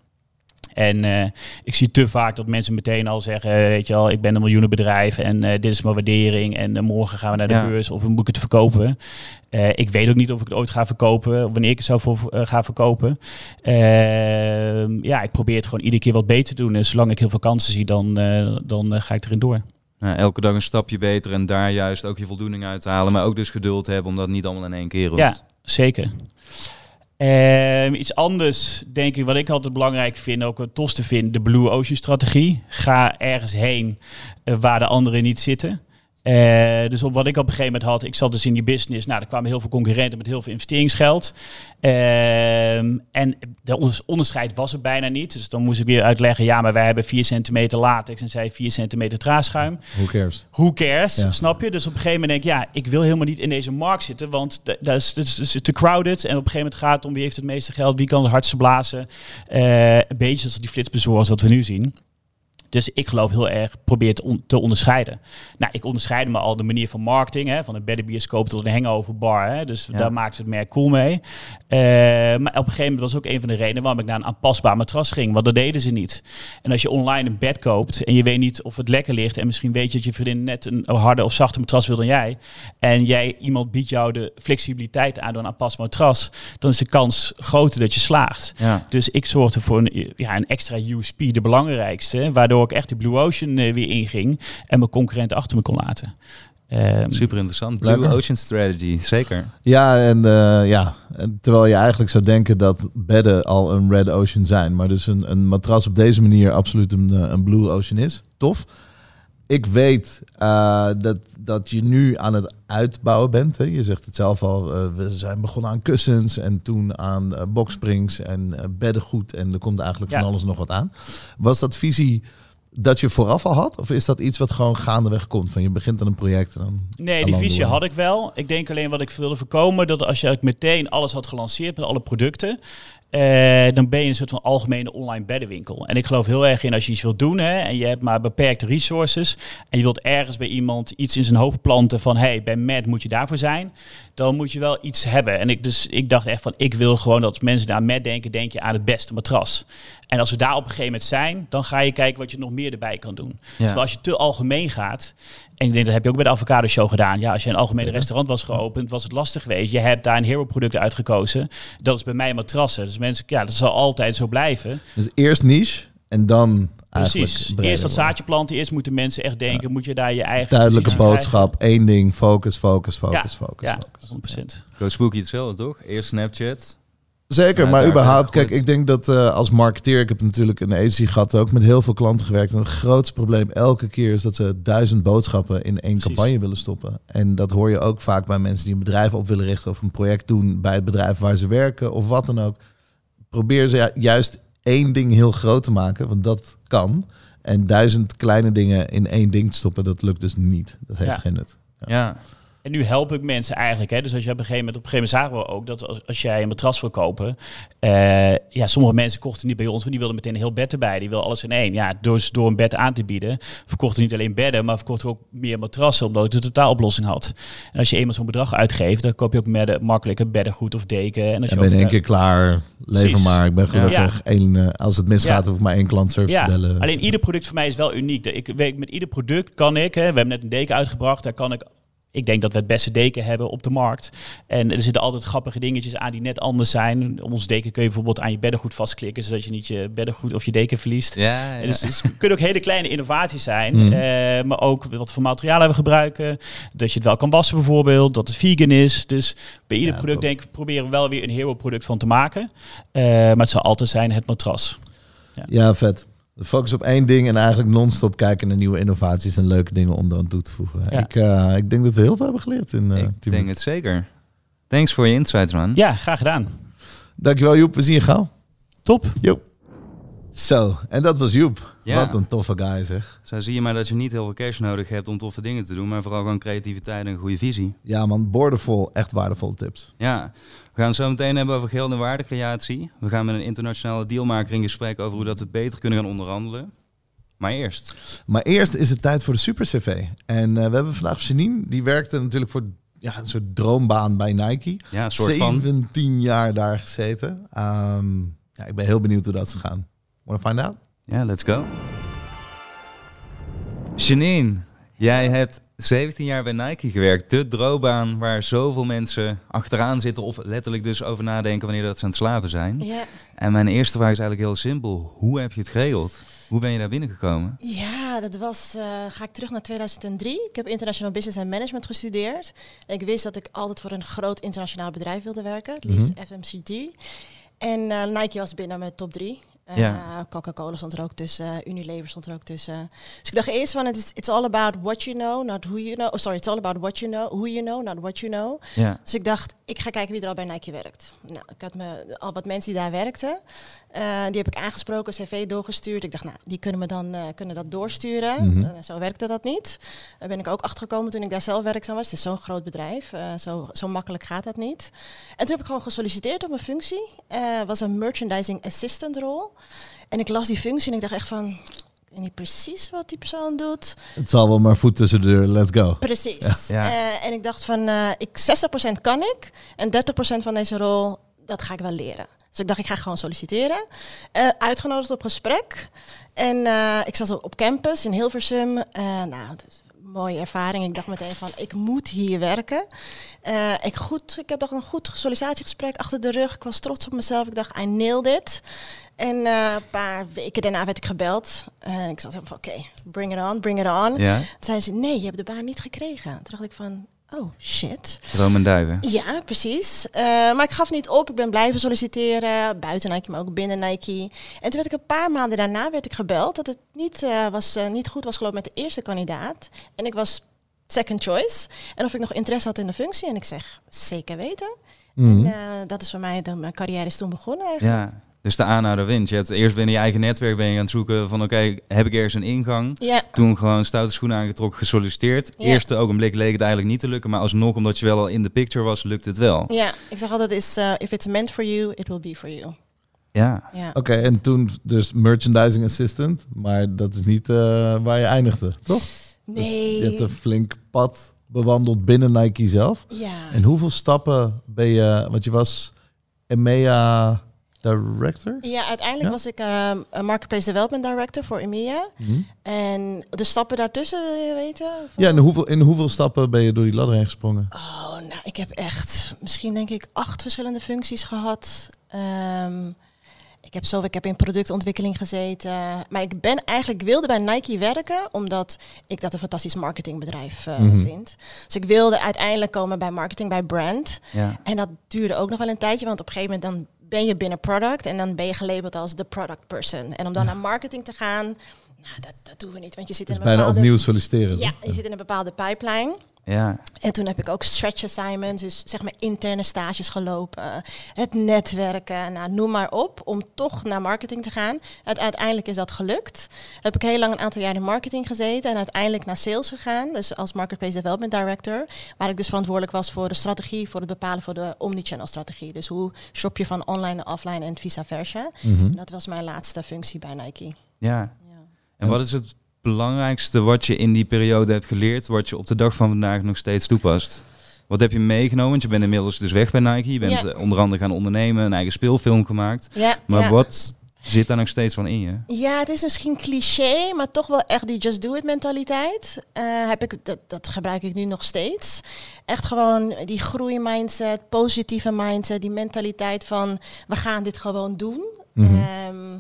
En eh, ik zie te vaak dat mensen meteen al zeggen, weet je wel, ik ben een miljoenenbedrijf en eh, dit is mijn waardering en eh, morgen gaan we naar de Ja. beurs of moet ik het verkopen. Ik weet ook niet of ik het ooit ga verkopen, of wanneer ik het zo voor ga verkopen. Ehm, ja, ik probeer het gewoon iedere keer wat beter te doen. En zolang ik heel veel kansen zie, dan, dan ga ik erin door. Nou, elke dag een stapje beter en daar juist ook je voldoening uit te halen. Maar ook dus geduld hebben om dat niet allemaal in één keer hoeft. Ja, zeker. Ehm, iets anders, denk ik, wat ik altijd belangrijk vind, ook het tofste vind, de Blue Ocean strategie. Ga ergens heen eh, waar de anderen niet zitten. Eh, dus op wat ik op een gegeven moment had, ik zat dus in die business. Nou, er kwamen heel veel concurrenten met heel veel investeringsgeld. Ehm, en de onders- onderscheid was er bijna niet. Dus dan moest ik weer uitleggen, ja, maar wij hebben 4 centimeter latex en zij 4 centimeter traagschuim. Who cares? Who cares? Ja. Snap je? Dus op een gegeven moment denk ik, ja, ik wil helemaal niet in deze markt zitten, want da- dat is, dat is, dat is te crowded. En op een gegeven moment gaat het om wie heeft het meeste geld, wie kan het hardste blazen. Eh, een beetje zoals die flitsbezorgers wat we nu zien. Dus ik geloof heel erg, probeer te, on- te onderscheiden. Nou, ik onderscheid me al de manier van marketing, hè, van een beddenbioscoop tot een hangover bar. Hè, dus Ja. daar maakt het merk cool mee. Eh, maar op een gegeven moment was ook een van de redenen waarom ik naar een aanpasbaar matras ging. Want dat deden ze niet. En als je online een bed koopt en je weet niet of het lekker ligt. En misschien weet je dat je vriendin net een harde of zachte matras wil dan jij. En jij, iemand biedt jou de flexibiliteit aan door een aanpasbaar matras. Dan is de kans groter dat je slaagt. Ja. Dus ik zorgde voor een, ja, een extra USP, de belangrijkste. Waardoor ik echt die Blue Ocean eh, weer inging. En mijn concurrenten achter me kon laten. Ehm, Super interessant. Blue Lekker. Ocean Strategy, zeker. Ja, en eh, ja, en terwijl je eigenlijk zou denken dat bedden al een red ocean zijn, maar dus een, een matras op deze manier absoluut een, eh, een blue ocean is. Tof. Ik weet eh, dat, dat je nu aan het uitbouwen bent. Hè. Je zegt het zelf al, we zijn begonnen aan kussens en toen aan boxsprings en beddengoed en er komt eigenlijk van alles nog wat aan. Was dat visie dat je vooraf al had? Of is dat iets wat gewoon gaandeweg komt? Van je begint aan een project en dan... Nee, die visie had ik wel. Ik denk alleen wat ik wilde voorkomen, dat als je meteen alles had gelanceerd met alle producten, eh, dan ben je een soort van algemene online beddenwinkel. En ik geloof heel erg in als je iets wilt doen hè, en je hebt maar beperkte resources en je wilt ergens bij iemand iets in zijn hoofd planten van hey, bij Matt moet je daarvoor zijn, dan moet je wel iets hebben. En ik, dus, ik dacht echt van ik wil gewoon dat als mensen aan Matt denken, denk je aan het beste matras. En als we daar op een gegeven moment zijn, dan ga je kijken wat je nog meer erbij kan doen. Terwijl als je te algemeen gaat, en ik denk dat heb je ook bij de Avocado Show gedaan. Ja, als je een algemeen restaurant was geopend, was het lastig geweest. Je hebt daar een hero product uitgekozen. Dat is bij mij matrassen. Dus mensen, ja, dat zal altijd zo blijven. Dus eerst niche en dan Precies. Eerst dat zaadje planten. Eerst moeten mensen echt denken, moet je daar je eigen Duidelijke boodschap, één ding, focus, focus, focus, Ja, focus, Ja, focus. 100%. Go Spooky hetzelfde, toch? Eerst Snapchat. Zeker, maar überhaupt, kijk, ik denk dat eh, als marketeer, ik heb natuurlijk een agency gehad, ook met heel veel klanten gewerkt. En het grootste probleem elke keer is dat ze duizend boodschappen in één Precies. campagne willen stoppen. En dat hoor je ook vaak bij mensen die een bedrijf op willen richten of een project doen bij het bedrijf waar ze werken of wat dan ook. Probeer ze juist één ding heel groot te maken, want dat kan. En duizend kleine dingen in één ding te stoppen, dat lukt dus niet. Dat heeft Ja. geen nut. Ja. En nu help ik mensen eigenlijk. Hè? Dus als je op een gegeven moment, op een gegeven moment zagen we ook dat als, als jij een matras wil kopen, eh, ja, sommige mensen kochten niet bij ons, want die wilden meteen een heel bed erbij. Die wilden alles in één. Ja, door, door een bed aan te bieden, verkochten niet alleen bedden, maar verkochten ook meer matrassen, omdat ik de totaaloplossing had. En als je eenmaal zo'n bedrag uitgeeft, dan koop je ook makkelijker beddengoed of deken. En als Ja, je ben in één keer klaar, lever maar. Ik ben gelukkig. Eén, eh, als het misgaat, Ja. hoef ik maar één klant service Ja, te bellen. alleen ieder product voor mij is wel uniek. Ik weet, met ieder product kan ik, hè, we hebben net een deken uitgebracht, daar kan ik, ik denk dat we het beste deken hebben op de markt. En er zitten altijd grappige dingetjes aan die net anders zijn. Op ons deken kun je bijvoorbeeld aan je beddengoed vastklikken, zodat je niet je beddengoed of je deken verliest. Ja, ja. Dus, dus het kunnen ook hele kleine innovaties zijn. Mhm. eh, maar ook wat voor materialen we gebruiken. Dat je het wel kan wassen bijvoorbeeld. Dat het vegan is. Dus bij ieder Ja, product top. denk ik proberen we wel weer een hero product van te maken. Eh, maar het zal altijd zijn het matras. Ja, vet. Focus op één ding en eigenlijk non-stop kijken naar nieuwe innovaties en leuke dingen om eraan toe te voegen. Ja. Ik, eh, ik denk dat we heel veel hebben geleerd in eh ik denk minuten. het zeker. Thanks voor je insights, man. Ja, graag gedaan. Dankjewel Joep, we zien je gauw. Top. Joep. Zo, en dat was Joep. Ja. Wat een toffe guy zeg. Zo zie je maar dat je niet heel veel cash nodig hebt om toffe dingen te doen, maar vooral gewoon creativiteit en een goede visie. Ja man, boordevol, echt waardevolle tips. Ja, we gaan het zo meteen hebben over geld en waardecreatie. We gaan met een internationale dealmaker in gesprek over hoe dat we beter kunnen gaan onderhandelen. Maar eerst. Maar eerst is het tijd voor de Super CV. En eh, we hebben vandaag Janine, die werkte natuurlijk voor ja, een soort droombaan bij Nike. Ja, een soort van. 17 jaar daar gezeten. Ehm, ja, ik ben heel benieuwd hoe dat is gegaan. Wanna find out? Ja, let's go. Janine, jij hebt 17 jaar bij Nike gewerkt. De droombaan waar zoveel mensen achteraan zitten of letterlijk dus over nadenken wanneer dat ze aan het slapen zijn. Ja, En mijn eerste vraag is eigenlijk heel simpel. Hoe heb je het geregeld? Hoe ben je daar binnengekomen? ja dat was, eh, ga ik terug naar 2003. Ik heb International Business and Management gestudeerd. En ik wist dat ik altijd voor een groot internationaal bedrijf wilde werken, het liefst FMCG. En eh, Nike was binnen mijn top drie. Eh, Ja. Coca-Cola stond er ook tussen, Unilever stond er ook tussen. Dus ik dacht eerst van, it's, it's all about what you know, not who you know. Oh, sorry, it's all about what you know, who you know, not what you know. Ja. Dus ik dacht, ik ga kijken wie er al bij Nike werkt. Nou, ik had me al wat mensen die daar werkten. Eh, die heb ik aangesproken, cv doorgestuurd. Ik dacht, nou, die kunnen me dan eh, kunnen dat doorsturen. Mhm. Eh, zo werkte dat niet. Daar ben ik ook achtergekomen toen ik daar zelf werkzaam was. Het is zo'n groot bedrijf. eh, zo, zo makkelijk gaat dat niet. En toen heb ik gewoon gesolliciteerd op een functie. Eh was een merchandising assistant rol. En ik las die functie en ik dacht echt van, weet niet precies wat die persoon doet. Het zal wel maar voet tussen de deur, let's go. Precies. Ja. Eh, en ik dacht van, eh, ik 60% kan ik en 30% van deze rol, dat ga ik wel leren. Dus ik dacht, ik ga gewoon solliciteren. Eh, uitgenodigd op gesprek. En eh, ik zat op campus in Hilversum. Eh, nou, dat is een mooie ervaring. Ik dacht meteen van, ik moet hier werken. Ik, goed, ik had toch een goed sollicitatiegesprek achter de rug. Ik was trots op mezelf. Ik dacht, I nailed it. En een paar weken daarna werd ik gebeld. Eh, ik zat helemaal van, oké, bring it on, bring it on. Ja, Toen zei ze, nee, je hebt de baan niet gekregen. Toen dacht ik van, oh shit. Rome en Duiven. Ja, precies. Eh, maar ik gaf niet op. Ik ben blijven solliciteren. Buiten Nike, maar ook binnen Nike. En toen werd ik een paar maanden daarna werd ik gebeld dat het niet, eh, was, eh, niet goed was gelopen met de eerste kandidaat. En ik was second choice. En of ik nog interesse had in de functie. En ik zeg, zeker weten. Mhm. En, eh, dat is voor mij, de, mijn carrière is toen begonnen eigenlijk. Ja, dus de aanhouder wint. Je hebt eerst binnen je eigen netwerk ben je aan het zoeken van oké, heb ik ergens een ingang? Ja, Toen gewoon stoute schoenen aangetrokken, gesolliciteerd. Ja. Eerste ogenblik leek het eigenlijk niet te lukken, maar alsnog, omdat je wel al in de picture was, lukt het wel. ja, ik zeg altijd, is, eh, if it's meant for you, it will be for you. Ja, Ja. Oké, en toen dus merchandising assistant, maar dat is niet eh, waar je eindigde, toch? Nee. Je hebt een flink pad bewandeld binnen Nike zelf. ja. En hoeveel stappen ben je, want je was EMEA director? Ja, uiteindelijk Ja? was ik ehm, een Marketplace Development Director voor EMEA. Mhm. En de stappen daartussen wil je weten? Ja, en hoeveel, in hoeveel stappen ben je door die ladder heen gesprongen? Oh, nou, ik heb echt misschien denk ik acht verschillende functies gehad. Ehm, ik heb zo, ik heb in productontwikkeling gezeten. Maar ik ben eigenlijk, ik wilde bij Nike werken, omdat ik dat een fantastisch marketingbedrijf eh, Mhm. vind. Dus ik wilde uiteindelijk komen bij marketing, bij brand. ja. En dat duurde ook nog wel een tijdje, want op een gegeven moment dan ben je binnen product en dan ben je gelabeld als de product person. En om dan naar marketing te gaan, nou, dat, dat doen we niet, want je zit Dus in een bijna opnieuw solliciteren. Ja, je zit in een bepaalde pipeline. Ja. En toen heb ik ook stretch assignments, dus zeg maar interne stages gelopen, het netwerken, nou, noem maar op, om toch naar marketing te gaan. Uite- uiteindelijk is dat gelukt. Heb ik heel lang een aantal jaar in marketing gezeten en uiteindelijk naar sales gegaan, dus als Marketplace Development Director, waar ik dus verantwoordelijk was voor de strategie, voor het bepalen voor de omnichannel strategie. Dus hoe shop je van online naar offline en vice versa. Mhm. En dat was mijn laatste functie bij Nike. ja. Ja. En wat is het belangrijkste wat je in die periode hebt geleerd, wat je op de dag van vandaag nog steeds toepast? Wat heb je meegenomen? Want je bent inmiddels dus weg bij Nike. Je bent Ja. eh, onder andere gaan ondernemen, een eigen speelfilm gemaakt. Ja, Maar ja. wat zit daar nog steeds van in je? Ja, het is misschien cliché, maar toch wel echt die just do it mentaliteit. Eh, heb ik, dat, dat gebruik ik nu nog steeds. Echt gewoon die groeimindset, positieve mindset, die mentaliteit van we gaan dit gewoon doen. Mhm. Ehm,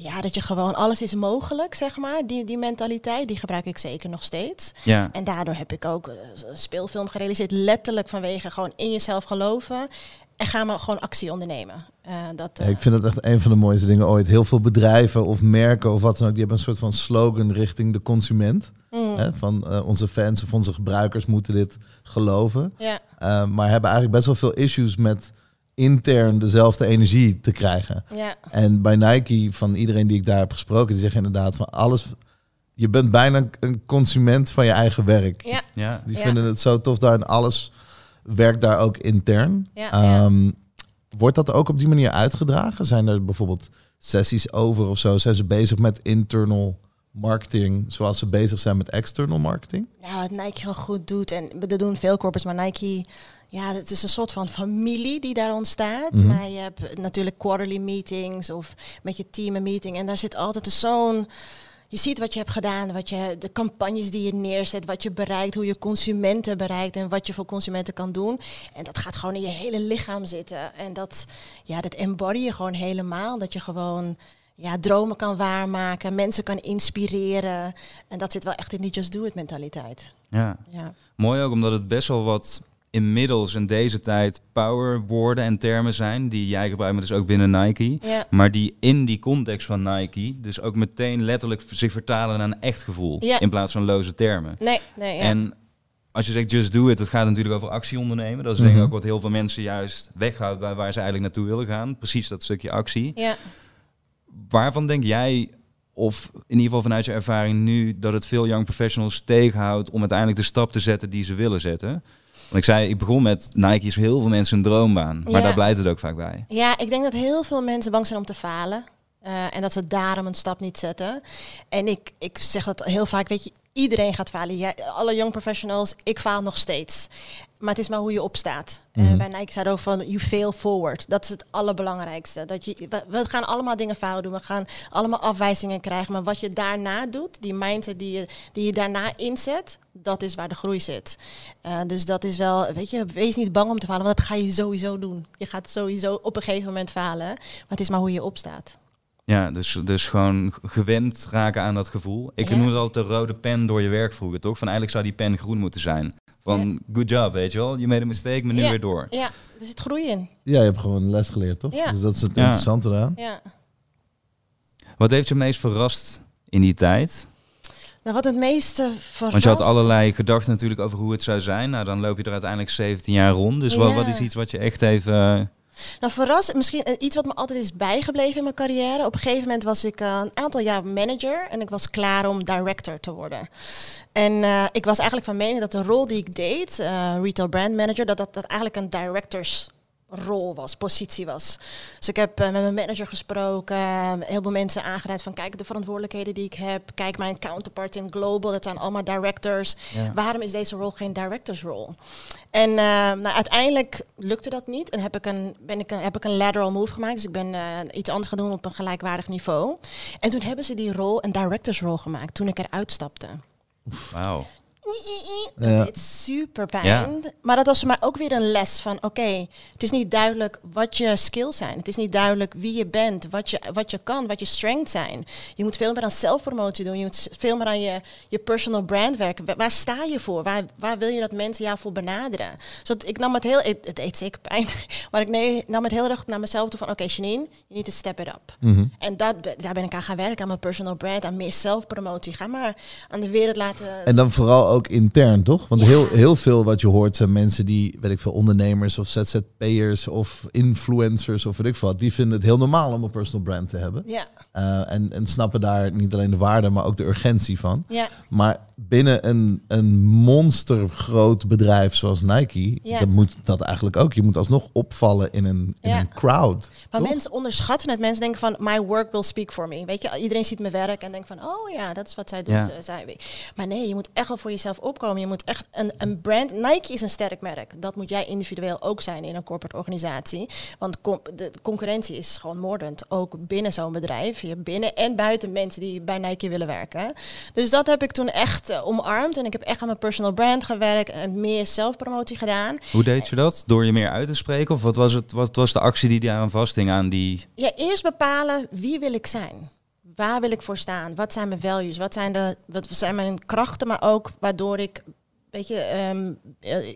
ja, dat je gewoon alles is mogelijk, zeg maar. Die, die mentaliteit, die gebruik ik zeker nog steeds. Ja, En daardoor heb ik ook eh, een speelfilm gerealiseerd, letterlijk vanwege gewoon in jezelf geloven. En ga maar gewoon actie ondernemen. Eh, dat, Ja, eh, ik vind dat echt een van de mooiste dingen ooit. Heel veel bedrijven of merken of wat dan ook, die hebben een soort van slogan richting de consument. mm, Hè? Van onze fans of onze gebruikers moeten dit geloven. ja, Eh, maar hebben eigenlijk best wel veel issues met intern dezelfde energie te krijgen. ja. En bij Nike, van iedereen die ik daar heb gesproken, die zeggen inderdaad van alles. Je bent bijna een consument van je eigen werk. Ja, ja. Die Ja. vinden het zo tof daar en alles werkt daar ook intern. Ja, ja. Ehm, Wordt dat ook op die manier uitgedragen? Zijn er bijvoorbeeld sessies over of zo? Zijn ze bezig met internal marketing zoals ze bezig zijn met external marketing? Nou, wat Nike gewoon goed doet, en dat doen veel corporates, maar Nike, ja, het is een soort van familie die daar ontstaat. Mhm. Maar je hebt natuurlijk quarterly meetings of met je team een meeting. En daar zit altijd zo'n. Je ziet wat je hebt gedaan, wat je, de campagnes die je neerzet, wat je bereikt, hoe je consumenten bereikt en wat je voor consumenten kan doen. En dat gaat gewoon in je hele lichaam zitten. En dat, ja, dat embody je gewoon helemaal. Dat je gewoon ja, dromen kan waarmaken, mensen kan inspireren. En dat zit wel echt in die just do it mentaliteit. ja. Ja. Mooi ook omdat het best wel wat inmiddels in deze tijd power woorden en termen zijn die jij gebruikt, maar dus ook binnen Nike. Ja. Maar die in die context van Nike dus ook meteen letterlijk zich vertalen naar een echt gevoel. Ja. In plaats van loze termen. Nee, nee, ja. En als je zegt just do it, dat gaat natuurlijk over actie ondernemen. Dat is denk ik Mhm. ook wat heel veel mensen juist weghoudt bij waar ze eigenlijk naartoe willen gaan. Precies dat stukje actie. ja. Waarvan denk jij, of in ieder geval vanuit je ervaring nu, dat het veel young professionals tegenhoudt om uiteindelijk de stap te zetten die ze willen zetten? Want ik zei, ik begon met Nike is voor heel veel mensen een droombaan. Maar Ja. daar blijft het ook vaak bij. ja, ik denk dat heel veel mensen bang zijn om te falen. Eh, en dat ze daarom een stap niet zetten. En ik, ik zeg dat heel vaak, weet je, iedereen gaat falen. Jij, alle young professionals, ik faal nog steeds. Maar het is maar hoe je opstaat. Mm -hmm. uh, bij Nike staat ook van, you fail forward. Dat is het allerbelangrijkste. Dat je, we, we gaan allemaal dingen fout doen. We gaan allemaal afwijzingen krijgen. Maar wat je daarna doet, die mindset die je, die je daarna inzet, dat is waar de groei zit. Uh, dus dat is wel, weet je, wees niet bang om te falen. Want dat ga je sowieso doen. Je gaat sowieso op een gegeven moment falen. Maar het is maar hoe je opstaat. Ja, dus, dus gewoon gewend raken aan dat gevoel. Ik Ja. noem het altijd de rode pen door je werk vroeger, toch? Van eigenlijk zou die pen groen moeten zijn. Van good job, weet je wel. Je made a mistake, maar nu Ja. weer door. Ja, er zit groei in. Ja, je hebt gewoon les geleerd, toch? Ja. Dus dat is het Ja. interessante eraan. Ja. Wat heeft je het meest verrast in die tijd? Nou, wat het meeste verrast... Want je had allerlei gedachten natuurlijk over hoe het zou zijn. Nou, dan loop je er uiteindelijk 17 jaar rond. Dus wat, Ja. wat is iets wat je echt even... Nou, verrast, misschien eh, iets wat me altijd is bijgebleven in mijn carrière. Op een gegeven moment was ik eh, een aantal jaar manager en ik was klaar om director te worden. En eh, ik was eigenlijk van mening dat de rol die ik deed, retail brand manager, dat dat, dat eigenlijk een directors rol was, positie was. Dus ik heb eh, met mijn manager gesproken, eh, heel veel mensen aangeduid van kijk de verantwoordelijkheden die ik heb, kijk mijn counterpart in global, dat zijn allemaal directors. Ja. Waarom is deze rol geen directors rol? En eh, nou, uiteindelijk lukte dat niet en heb ik, een, ben ik een, heb ik een lateral move gemaakt. Dus ik ben eh, iets anders gaan doen op een gelijkwaardig niveau. En toen hebben ze die rol een directors rol gemaakt toen ik eruit stapte. Wauw. Dat deed super pijn. Ja. Maar dat was voor mij ook weer een les van... oké, het is niet duidelijk wat je skills zijn. Het is niet duidelijk wie je bent, wat je, wat je kan, wat je strengths zijn. Je moet veel meer aan zelfpromotie doen. Je moet veel meer aan je, je personal brand werken. Wa- Waar, sta je voor? Waar, waar wil je dat mensen jou voor benaderen? Dus dat, ik nam het heel... Het, het deed zeker pijn. Maar ik nee, nam het heel erg naar mezelf toe van... oké, Janine, you need to step it up. Mhm. En dat, daar ben ik aan gaan werken. Aan mijn personal brand, aan meer zelfpromotie. Ga maar aan de wereld laten... En dan vooral ook intern, toch? Want heel, heel veel wat je hoort zijn mensen die, weet ik veel, ondernemers of ZZP'ers of influencers of weet ik wat, die vinden het heel normaal om een personal brand te hebben. ja, Eh, en, en snappen daar niet alleen de waarde, maar ook de urgentie van. ja. Maar binnen een, een monstergroot bedrijf zoals Nike, Ja. dan moet dat eigenlijk ook. Je moet alsnog opvallen in een, in Ja. een crowd. Maar toch? mensen onderschatten het. Mensen denken van, my work will speak for me. Weet je, iedereen ziet mijn werk en denkt van, oh ja, dat is wat zij doet. Ja. zij. Maar nee, je moet echt wel voor jezelf opkomen. Je moet echt een, een brand... Nike is een sterk merk. Dat moet jij individueel ook zijn in een corporate organisatie. Want com- de concurrentie is gewoon moordend. Ook binnen zo'n bedrijf. Je binnen en buiten mensen die bij Nike willen werken. Dus dat heb ik toen echt eh, omarmd. En ik heb echt aan mijn personal brand gewerkt. En meer zelfpromotie gedaan. Hoe deed je dat? Door je meer uit te spreken? Of wat was, het, wat was de actie die daar aan vasthing aan die... Ja, eerst bepalen wie wil ik zijn. Waar wil ik voor staan? Wat zijn mijn values? Wat zijn, de, wat zijn mijn krachten, maar ook waardoor ik, weet je, ehm, eh,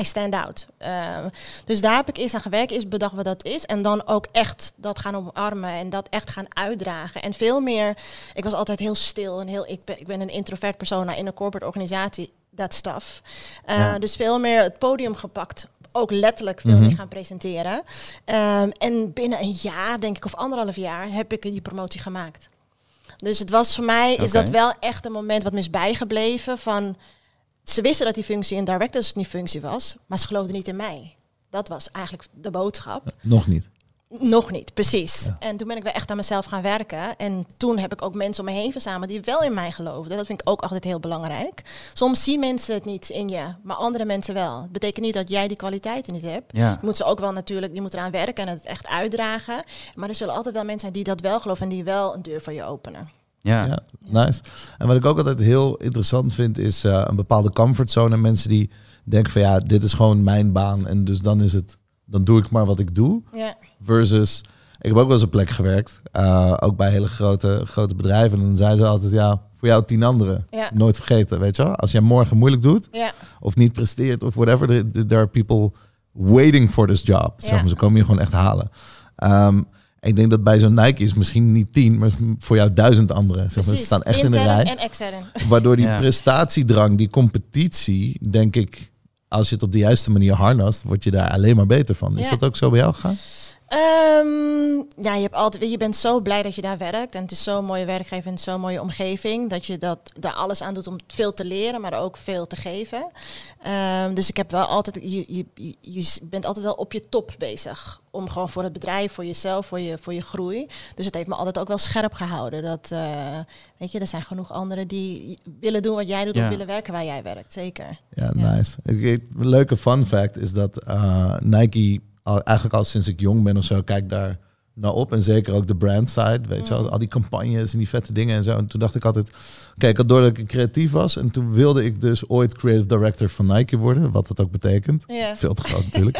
I stand out. Ehm, dus daar heb ik eerst aan gewerkt, eerst bedacht wat dat is. En dan ook echt dat gaan omarmen en dat echt gaan uitdragen. En veel meer, ik was altijd heel stil en heel, ik ben, ik ben een introvert persoon in een corporate organisatie, dat stuff. Eh, Ja. Dus veel meer het podium gepakt. Ook letterlijk veel Mhm. meer gaan presenteren. Ehm, en binnen een jaar, denk ik, of anderhalf jaar, heb ik die promotie gemaakt. Dus het was voor mij, is dat wel echt een moment wat me is bijgebleven van... Ze wisten dat die functie een directors die functie was, maar ze geloofden niet in mij. Dat was eigenlijk de boodschap. Nog niet. Nog niet, precies. Ja. En toen ben ik wel echt aan mezelf gaan werken. En toen heb ik ook mensen om me heen verzameld die wel in mij geloofden. Dat vind ik ook altijd heel belangrijk. Soms zien mensen het niet in je, maar andere mensen wel. Het betekent niet dat jij die kwaliteiten niet hebt. Ja. Je moet ze ook wel natuurlijk, je moet eraan werken en het echt uitdragen. Maar er zullen altijd wel mensen zijn die dat wel geloven en die wel een deur voor je openen. Ja. Ja, nice. En wat ik ook altijd heel interessant vind, is eh, een bepaalde comfortzone. En mensen die denken van ja, dit is gewoon mijn baan. En dus dan is het, dan doe ik maar wat ik doe. Ja, Versus, ik heb ook wel eens op plek gewerkt. eh, ook bij hele grote, grote bedrijven. En dan zeiden ze altijd, ja, voor jou tien anderen. Ja. Nooit vergeten, weet je wel. Als jij morgen moeilijk doet, ja, of niet presteert, of whatever. There, there are people waiting for this job. Zeg maar. Ze komen je gewoon echt halen. Ehm, ik denk dat bij zo'n Nike is misschien niet tien, maar voor jou duizend anderen. Zeg maar. Ze staan echt in de rij. en extern. Waardoor die Ja. prestatiedrang, die competitie, denk ik, als je het op de juiste manier harnast, word je daar alleen maar beter van. Is Ja. dat ook zo bij jou gegaan? Ehm, ja, je, hebt altijd, je bent zo blij dat je daar werkt. En het is zo'n mooie werkgever en zo'n mooie omgeving. Dat je dat, daar alles aan doet om veel te leren, maar ook veel te geven. Ehm, dus ik heb wel altijd, je, je, je bent altijd wel op je top bezig. Om gewoon voor het bedrijf, voor jezelf, voor je, voor je groei. Dus het heeft me altijd ook wel scherp gehouden. Dat, uh, weet je, er zijn genoeg anderen die willen doen wat jij doet of willen werken waar jij werkt. Zeker. Ja, nice. Een leuke fun fact is dat uh, Nike al, eigenlijk al sinds ik jong ben of zo, kijk daar naar op. En zeker ook de brand side, weet je wel. Mm. Al die campagnes en die vette dingen en zo. En toen dacht ik altijd, kijk, okay, doordat ik creatief was. En toen wilde ik dus ooit creative director van Nike worden. Wat dat ook betekent. Veel te groot natuurlijk.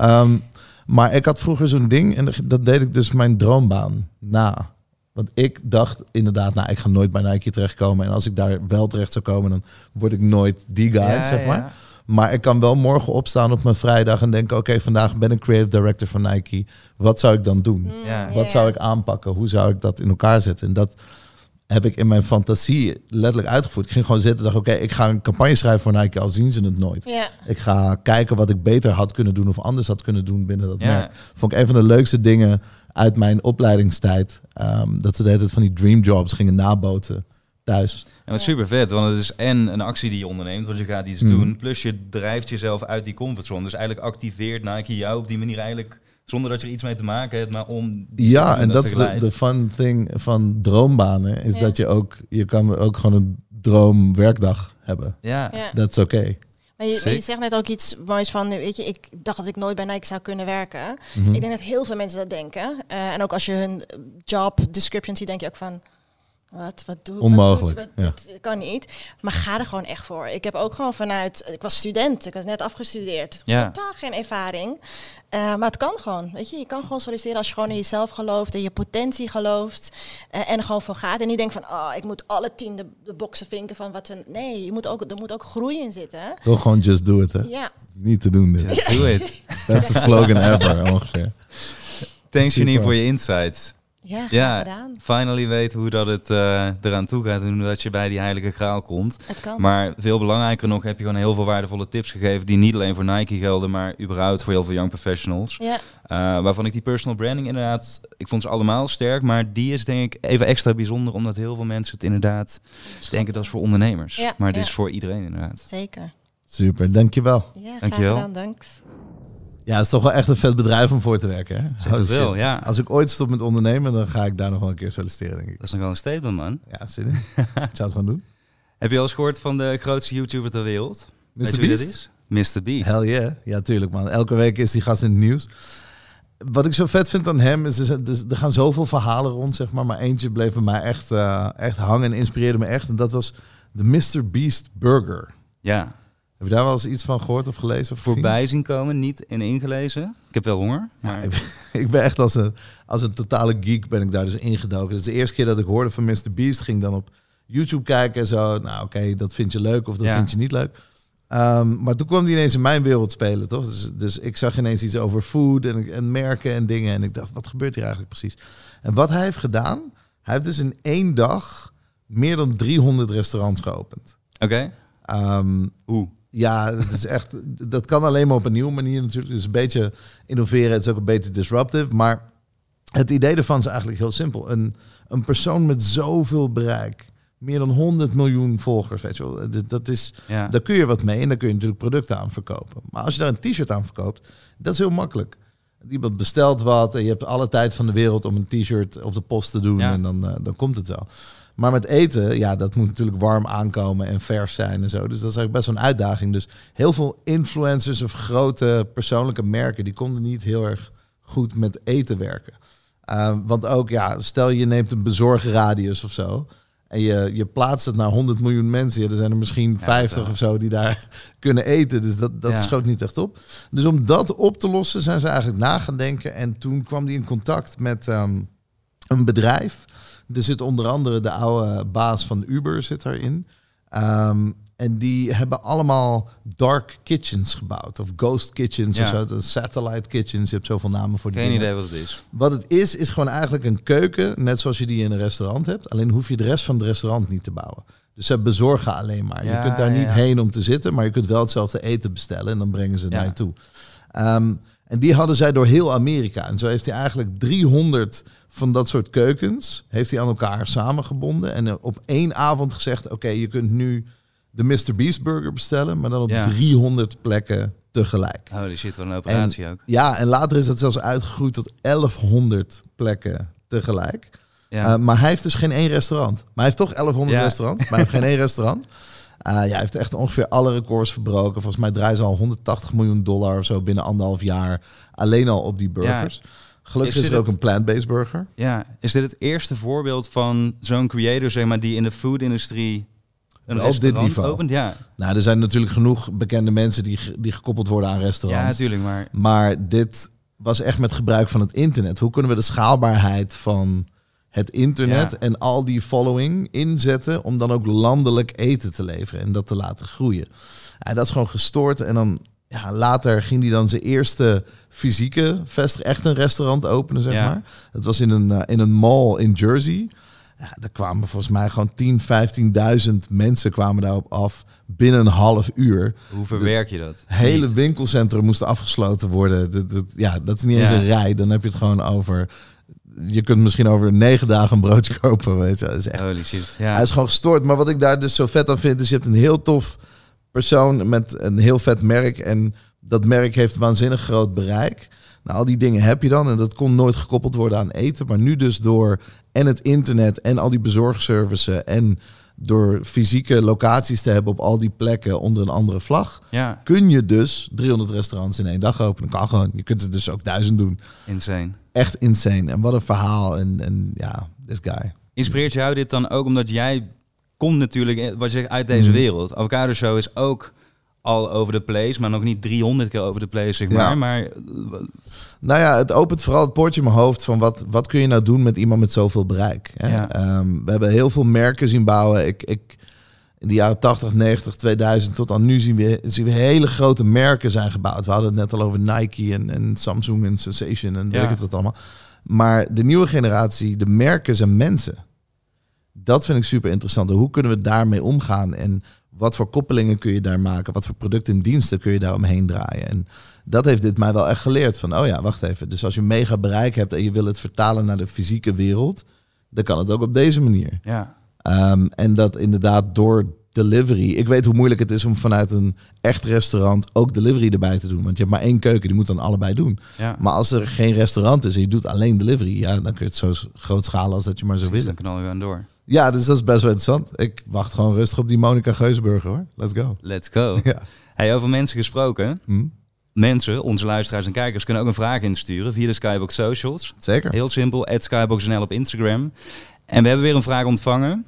um, maar ik had vroeger zo'n ding en dat deed ik dus mijn droombaan na. Want ik dacht inderdaad, nou, ik ga nooit bij Nike terechtkomen. En als ik daar wel terecht zou komen, dan word ik nooit die guy, zeg maar. Maar ik kan wel morgen opstaan op mijn vrijdag en denken: oké, vandaag ben ik creative director van Nike. Wat zou ik dan doen? Mm, Wat zou ik aanpakken? Hoe zou ik dat in elkaar zetten? En dat heb ik in mijn fantasie letterlijk uitgevoerd. Ik ging gewoon zitten en dacht: oké, ik ga een campagne schrijven voor Nike, al zien ze het nooit. Ik ga kijken wat ik beter had kunnen doen of anders had kunnen doen binnen dat merk. Vond ik een van de leukste dingen uit mijn opleidingstijd. Um, dat ze de hele tijd van die dream jobs gingen naboten thuis. En wat super vet, want het is en een actie die je onderneemt, want je gaat iets mhm. doen, plus je drijft jezelf uit die comfortzone. Dus eigenlijk activeert Nike jou op die manier eigenlijk zonder dat je er iets mee te maken hebt, maar om. Ja, en dat is de, de fun thing van droombanen, is dat je ook, je kan ook gewoon een droomwerkdag hebben. Ja, dat is oké. Maar je, je, zegt net ook iets moois van, weet je, ik dacht dat ik nooit bij Nike zou kunnen werken. Mhm. Ik denk dat heel veel mensen dat denken. Uh, en ook als je hun job description ziet, denk je ook van, wat, wat doe Onmogelijk. Wat doet, wat, kan niet. Maar ga er gewoon echt voor. Ik heb ook gewoon vanuit. Ik was student, ik was net afgestudeerd. Ja. Totaal geen ervaring. Uh, maar het kan gewoon. Weet je, je kan gewoon solliciteren als je gewoon in jezelf gelooft, in je potentie gelooft. Uh, en er gewoon voor gaat. En niet denkt van, oh, ik moet alle tien de, de boxen vinken van wat een. Nee, je moet ook, er moet ook groei in zitten. Toch gewoon just do it, hè? Ja. Niet te doen. Dit. Just do it. Beste slogan ever, ongeveer. Thanks Janine voor je insights. Ja, ja gedaan. finally weten hoe dat het uh, eraan toe gaat en hoe dat je bij die heilige graal komt. Het kan. Maar veel belangrijker nog heb je gewoon heel veel waardevolle tips gegeven die niet alleen voor Nike gelden, maar überhaupt voor heel veel young professionals. Ja. Uh, waarvan ik die personal branding inderdaad, ik vond ze allemaal sterk, maar die is denk ik even extra bijzonder omdat heel veel mensen het inderdaad denken dat is voor ondernemers. Ja, maar het is voor iedereen inderdaad. Zeker. Super, dankjewel. Ja, dankjewel. Gedaan, thanks. Ja, het is toch wel echt een vet bedrijf om voor te werken. Hè? Zo wel, ja. Als ik ooit stop met ondernemen, dan ga ik daar nog wel een keer solliciteren, denk ik. Dat is nog wel een statement, man. Ja, zin in. ik zou het gewoon doen. Heb je al eens gehoord van de grootste YouTuber ter wereld? Mr. Beast? Mr. Beast. Hell yeah. Ja, tuurlijk, man. Elke week is die gast in het nieuws. Wat ik zo vet vind aan hem is, dus, dus, er gaan zoveel verhalen rond, zeg maar. Maar eentje bleef bij mij echt, uh, echt hangen en inspireerde me echt. En dat was de Mr. Beast Burger. Ja. Heb je daar wel eens iets van gehoord of gelezen? Of Voorbij zien komen, niet in ingelezen. Ik heb wel honger. Maar... Ja, ik, ben, echt als een, als een totale geek ben ik daar dus ingedoken. Dus de eerste keer dat ik hoorde van Mr. Beast ging dan op YouTube kijken en zo. Nou oké, dat vind je leuk of dat vind je niet leuk. Um, maar toen kwam hij ineens in mijn wereld spelen, toch? Dus, dus ik zag ineens iets over food en, en merken en dingen. En ik dacht, wat gebeurt hier eigenlijk precies? En wat hij heeft gedaan, hij heeft dus in één dag meer dan 300 restaurants geopend. Oké. Okay. Um, Hoe? Ja, dat is echt. Dat kan alleen maar op een nieuwe manier natuurlijk. Dus een beetje innoveren. Het is ook een beetje disruptive. Maar het idee ervan is eigenlijk heel simpel. Een, een persoon met zoveel bereik. Meer dan 100 miljoen volgers, weet je wel. Dat is, ja. Daar kun je wat mee en daar kun je natuurlijk producten aan verkopen. Maar als je daar een t-shirt aan verkoopt, dat is heel makkelijk. Iemand bestelt wat en je hebt alle tijd van de wereld om een t-shirt op de post te doen. En dan, uh, dan komt het wel. Maar met eten, ja, dat moet natuurlijk warm aankomen en vers zijn en zo. Dus dat is eigenlijk best wel een uitdaging. Dus heel veel influencers of grote persoonlijke merken, die konden niet heel erg goed met eten werken. Uh, want ook, ja, stel je neemt een bezorgradius of zo. En je, je plaatst het naar 100 miljoen mensen. Ja, er zijn er misschien 50 of zo die daar kunnen eten. Dus dat, dat schoot niet echt op. Dus om dat op te lossen zijn ze eigenlijk na gaan denken. En toen kwam die in contact met um, een bedrijf er zit onder andere de oude baas van Uber zit erin. Um, en die hebben allemaal dark kitchens gebouwd. Of ghost kitchens ja. of zo. Satellite kitchens. Je hebt zoveel namen voor die Geen idee wat het is. Wat het is, is gewoon eigenlijk een keuken. Net zoals je die in een restaurant hebt. Alleen hoef je de rest van het restaurant niet te bouwen. Dus ze bezorgen alleen maar. je kunt daar niet heen om te zitten. Maar je kunt wel hetzelfde eten bestellen. En dan brengen ze het naar je toe. Um, En die hadden zij door heel Amerika. En zo heeft hij eigenlijk 300 van dat soort keukens heeft hij aan elkaar samengebonden. En op één avond gezegd: Oké, je kunt nu de Mr. Beast Burger bestellen, maar dan op Ja. 300 plekken tegelijk. Holy shit, wat een operatie ook. Ja, en later is dat zelfs uitgegroeid tot 1100 plekken tegelijk. Ja. Uh, maar hij heeft dus geen één restaurant. Maar hij heeft toch 1100 Ja. restaurants, maar hij heeft geen één restaurant. Uh, ja, hij heeft echt ongeveer alle records verbroken. Volgens mij draaien ze al 180 miljoen dollar of zo binnen anderhalf jaar. Alleen al op die burgers. Gelukkig Is is, er ook het- een plant-based burger. ja. Is dit het eerste voorbeeld van zo'n creator, zeg maar, die in de food-industrie een Op dit niveau. opent? Ja. Nou, er zijn natuurlijk genoeg bekende mensen die, die gekoppeld worden aan ja, restaurants. natuurlijk, maar... Maar dit was echt met gebruik van het internet. Hoe kunnen we de schaalbaarheid van het internet Ja. en al die following inzetten om dan ook landelijk eten te leveren en dat te laten groeien? En dat is gewoon gestoord. En dan ja, later ging hij dan zijn eerste fysieke vestiging, echt een restaurant openen, zeg Ja. maar. Het was in een, eh, in een mall in Jersey. Ja, daar kwamen volgens mij gewoon 10, 15.000 mensen kwamen daarop af binnen een half uur. Hoe verwerk je dat? hele Niet. winkelcentrum moest afgesloten worden. Dat, dat, ja, dat is niet eens Ja. een rij. Dan heb je het gewoon over... Je kunt misschien over negen dagen een broodje kopen, weet je. Dat is echt, Holy shit. Ja. Hij is gewoon gestoord. Maar wat ik daar dus zo vet aan vind... is je hebt een heel tof persoon met een heel vet merk... en dat merk heeft waanzinnig groot bereik. Nou, al die dingen heb je dan. En dat kon nooit gekoppeld worden aan eten. Maar nu dus door en het internet en al die bezorgservices... en door fysieke locaties te hebben op al die plekken onder een andere vlag ja, kun je dus 300 restaurants in één dag openen. Kan gewoon. Je kunt het dus ook duizend doen. insane. Echt insane. En wat een verhaal. En, en ja, this guy. Inspireert jou dit dan ook omdat jij komt natuurlijk, eh, wat je zegt, uit deze Mhm. wereld. Avocado Show is ook al over de place, maar nog niet 300 keer over de place, zeg Ja. maar. Maar eh, Nou ja, het opent vooral het poortje in mijn hoofd van wat, wat kun je nou doen met iemand met zoveel bereik. Hè? Ja. Ehm, we hebben heel veel merken zien bouwen. Ik, ik, in de jaren 80, 90, 2000 tot aan nu zien we, zien we hele grote merken zijn gebouwd. We hadden het net al over Nike en, en Samsung en Sensation en weet ik het wat allemaal. Maar de nieuwe generatie, de merken zijn mensen. Dat vind ik super interessant. Hoe kunnen we daarmee omgaan? En wat voor koppelingen kun je daar maken? Wat voor producten en diensten kun je daar omheen draaien? En dat heeft dit mij wel echt geleerd. Van, oh ja, wacht even. Dus als je mega bereik hebt en je wil het vertalen naar de fysieke wereld, dan kan het ook op deze manier. ja, Ehm, en dat inderdaad door delivery. Ik weet hoe moeilijk het is om vanuit een echt restaurant ook delivery erbij te doen. Want je hebt maar één keuken, die moet dan allebei doen. ja. Maar als er geen restaurant is en je doet alleen delivery, ja, dan kun je het zo groot schalen als dat je maar zou Precies, willen. dan knallen we gewoon door. Ja, dus dat is best wel interessant. Ik wacht gewoon rustig op die Monica Geusburger hoor. Let's go. Let's go. Ja. Hey, over mensen gesproken. Hm, Mensen, onze luisteraars en kijkers, kunnen ook een vraag insturen via de Skybox Socials. Zeker. Heel simpel, @skyboxnl op Instagram. En we hebben weer een vraag ontvangen.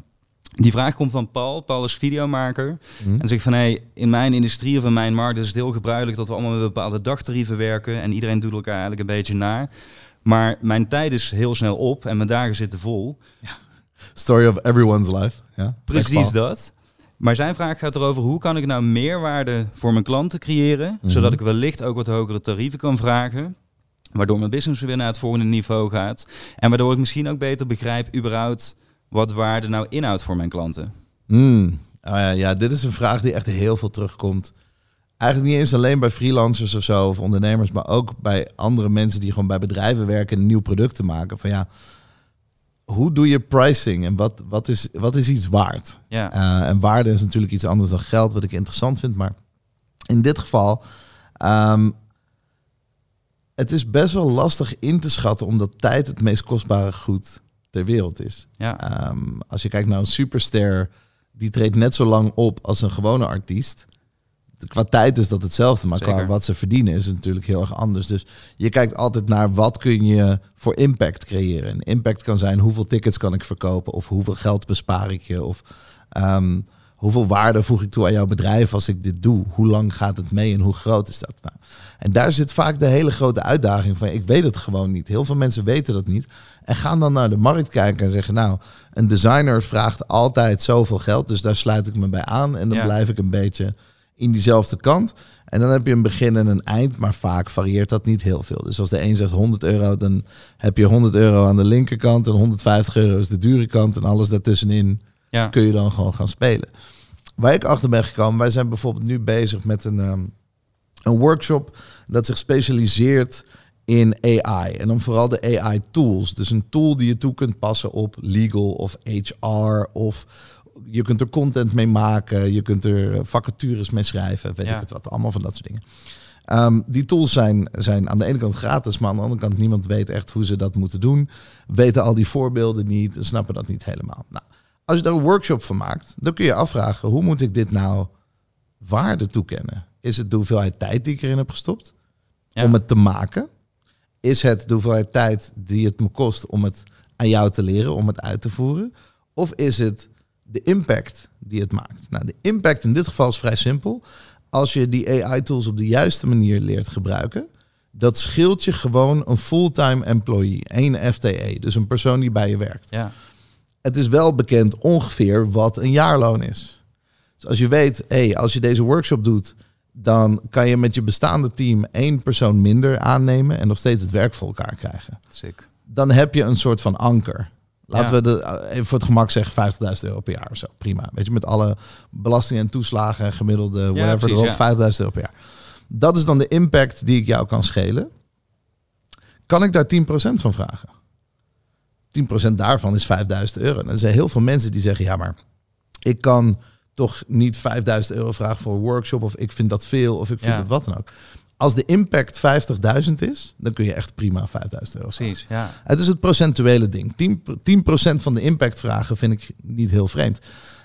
Die vraag komt van Paul. Paul is videomaker. Hm. En zegt van, hey, in mijn industrie of in mijn markt is het heel gebruikelijk dat we allemaal met bepaalde dagtarieven werken. En iedereen doet elkaar eigenlijk een beetje na. Maar mijn tijd is heel snel op en mijn dagen zitten vol. Story of everyone's life. Ja. Precies dat. Maar zijn vraag gaat erover hoe kan ik nou meerwaarde voor mijn klanten creëren, Mhm. zodat ik wellicht ook wat hogere tarieven kan vragen, waardoor mijn business weer naar het volgende niveau gaat en waardoor ik misschien ook beter begrijp überhaupt wat waarde nou inhoudt voor mijn klanten. Hmm. Ah ja, ja, dit is een vraag die echt heel veel terugkomt. Eigenlijk niet eens alleen bij freelancers of zo of ondernemers, maar ook bij andere mensen die gewoon bij bedrijven werken en nieuw product te maken. Van ja, hoe doe je pricing en wat, wat, is, wat is iets waard? Ja, Eh, en waarde is natuurlijk iets anders dan geld, wat ik interessant vind. Maar in dit geval, ehm, het is best wel lastig in te schatten, omdat tijd het meest kostbare goed ter wereld is. ja, Ehm, als je kijkt naar een superster, die treedt net zo lang op als een gewone artiest. Qua tijd is dat hetzelfde, maar qua wat ze verdienen is het natuurlijk heel erg anders. Dus je kijkt altijd naar wat kun je voor impact creëren. En impact kan zijn hoeveel tickets kan ik verkopen, of hoeveel geld bespaar ik je, of ehm, hoeveel waarde voeg ik toe aan jouw bedrijf als ik dit doe. Hoe lang gaat het mee en hoe groot is dat? Nou, en daar zit vaak de hele grote uitdaging van. Ik weet het gewoon niet. Heel veel mensen weten dat niet. En gaan dan naar de markt kijken en zeggen: Nou, een designer vraagt altijd zoveel geld. Dus daar sluit ik me bij aan. En dan Ja. blijf ik een beetje in diezelfde kant. En dan heb je een begin en een eind. Maar vaak varieert dat niet heel veel. Dus als de een zegt 100 euro, dan heb je 100 euro aan de linkerkant. En 150 euro is de dure kant. En alles daartussenin ja. kun je dan gewoon gaan spelen. Waar ik achter ben gekomen, wij zijn bijvoorbeeld nu bezig met een, ehm, Een workshop dat zich specialiseert in AI. En dan vooral de AI tools. Dus een tool die je toe kunt passen op legal of HR of je kunt er content mee maken, je kunt er vacatures mee schrijven, weet Ja. ik het wat, allemaal van dat soort dingen. Ehm, die tools zijn, zijn aan de ene kant gratis, maar aan de andere kant niemand weet echt hoe ze dat moeten doen. Weten al die voorbeelden niet, snappen dat niet helemaal. Nou, als je daar een workshop van maakt, dan kun je afvragen, hoe moet ik dit nou waarde toekennen? Is het de hoeveelheid tijd die ik erin heb gestopt Ja. om het te maken? Is het de hoeveelheid tijd die het me kost om het aan jou te leren, om het uit te voeren? Of is het de impact die het maakt? Nou, de impact in dit geval is vrij simpel. Als je die AI-tools op de juiste manier leert gebruiken, dat scheelt je gewoon een fulltime employee, één FTE, dus een persoon die bij je werkt. Ja. Het is wel bekend ongeveer wat een jaarloon is. Dus als je weet, hey, als je deze workshop doet, dan kan je met je bestaande team één persoon minder aannemen en nog steeds het werk voor elkaar krijgen. Sick. Dan heb je een soort van anker. Laten Ja. we de, eh, even voor het gemak zeggen 50.000 euro per jaar of zo. Prima. Weet je, met alle belastingen en toeslagen en gemiddelde whatever precies, erop, ja. 50.000 euro per jaar. Dat is dan de impact die ik jou kan schelen. Kan ik daar 10% van vragen? 10% daarvan is 5000 euro. En er zijn heel veel mensen die zeggen, ja, maar ik kan toch niet 5000 euro vragen voor een workshop of ik vind dat veel of ik vind Ja. het wat dan ook. Als de impact 50.000 is, dan kun je echt prima 5000 euro. Precies, ja. Het is het procentuele ding. 10%, 10% van de impact vragen vind ik niet heel vreemd.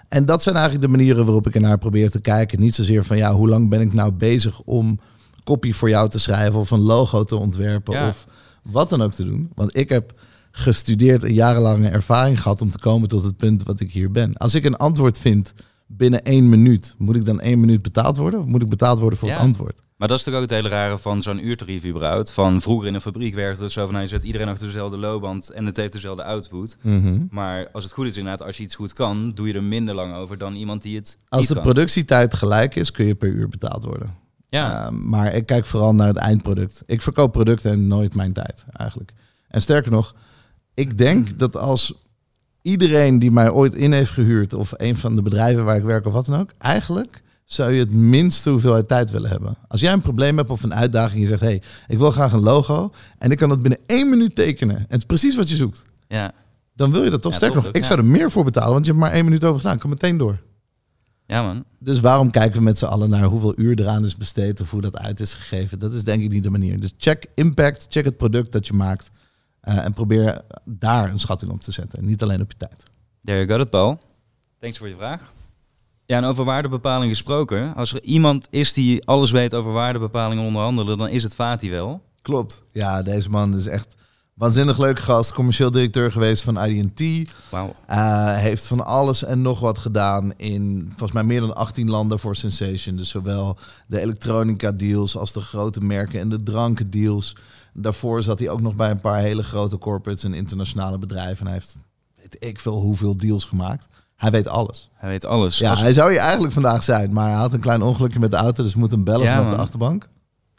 En dat zijn eigenlijk de manieren waarop ik ernaar probeer te kijken. Niet zozeer van ja, hoe lang ben ik nou bezig om copy voor jou te schrijven of een logo te ontwerpen Ja. of wat dan ook te doen. Want ik heb gestudeerd en jarenlange ervaring gehad om te komen tot het punt wat ik hier ben. Als ik een antwoord vind binnen één minuut, moet ik dan één minuut betaald worden? Of moet ik betaald worden voor Ja. het antwoord? Maar dat is toch ook het hele rare van zo'n uurtarief überhaupt. Van vroeger in een fabriek werkte het zo van, nou, je zet iedereen achter dezelfde loopband en het heeft dezelfde output. Mhm. Maar als het goed is inderdaad, als je iets goed kan, doe je er minder lang over dan iemand die het Als de kan. productietijd gelijk is, kun je per uur betaald worden. Ja, Uh, maar ik kijk vooral naar het eindproduct. Ik verkoop producten en nooit mijn tijd eigenlijk. En sterker nog, ik denk dat als iedereen die mij ooit in heeft gehuurd, of een van de bedrijven waar ik werk of wat dan ook, eigenlijk zou je het minste hoeveelheid tijd willen hebben. Als jij een probleem hebt of een uitdaging, je zegt: hé, hey, ik wil graag een logo en ik kan dat binnen één minuut tekenen. En het is precies wat je zoekt. ja. Dan wil je dat toch Ja, sterker nog. ook, Ik ja. zou er meer voor betalen, want je hebt maar één minuut over gedaan. Ik kan meteen door. ja man. Dus waarom kijken we met z'n allen naar hoeveel uur eraan is besteed of hoe dat uit is gegeven? Dat is denk ik niet de manier. Dus check impact, check het product dat je maakt eh, en probeer daar een schatting op te zetten. En niet alleen op je tijd. There you got it, Paul. Thanks voor je vraag. Ja, en over waardebepaling gesproken. Als er iemand is die alles weet over waardebepalingen onderhandelen, dan is het Fatih wel. Klopt. Ja, deze man is echt waanzinnig leuk gast. Commercieel directeur geweest van IDT. Wauw. Uh, heeft van alles en nog wat gedaan in volgens mij meer dan 18 landen voor Sensation. Dus zowel de elektronica deals als de grote merken en de dranken deals. Daarvoor zat hij ook nog bij een paar hele grote corporates en internationale bedrijven. En hij heeft weet ik veel hoeveel deals gemaakt. Hij weet alles. Hij weet alles. Ja, Als- hij zou hier eigenlijk vandaag zijn, maar hij had een klein ongelukje met de auto, dus we moeten hem bellen Ja, vanaf de achterbank.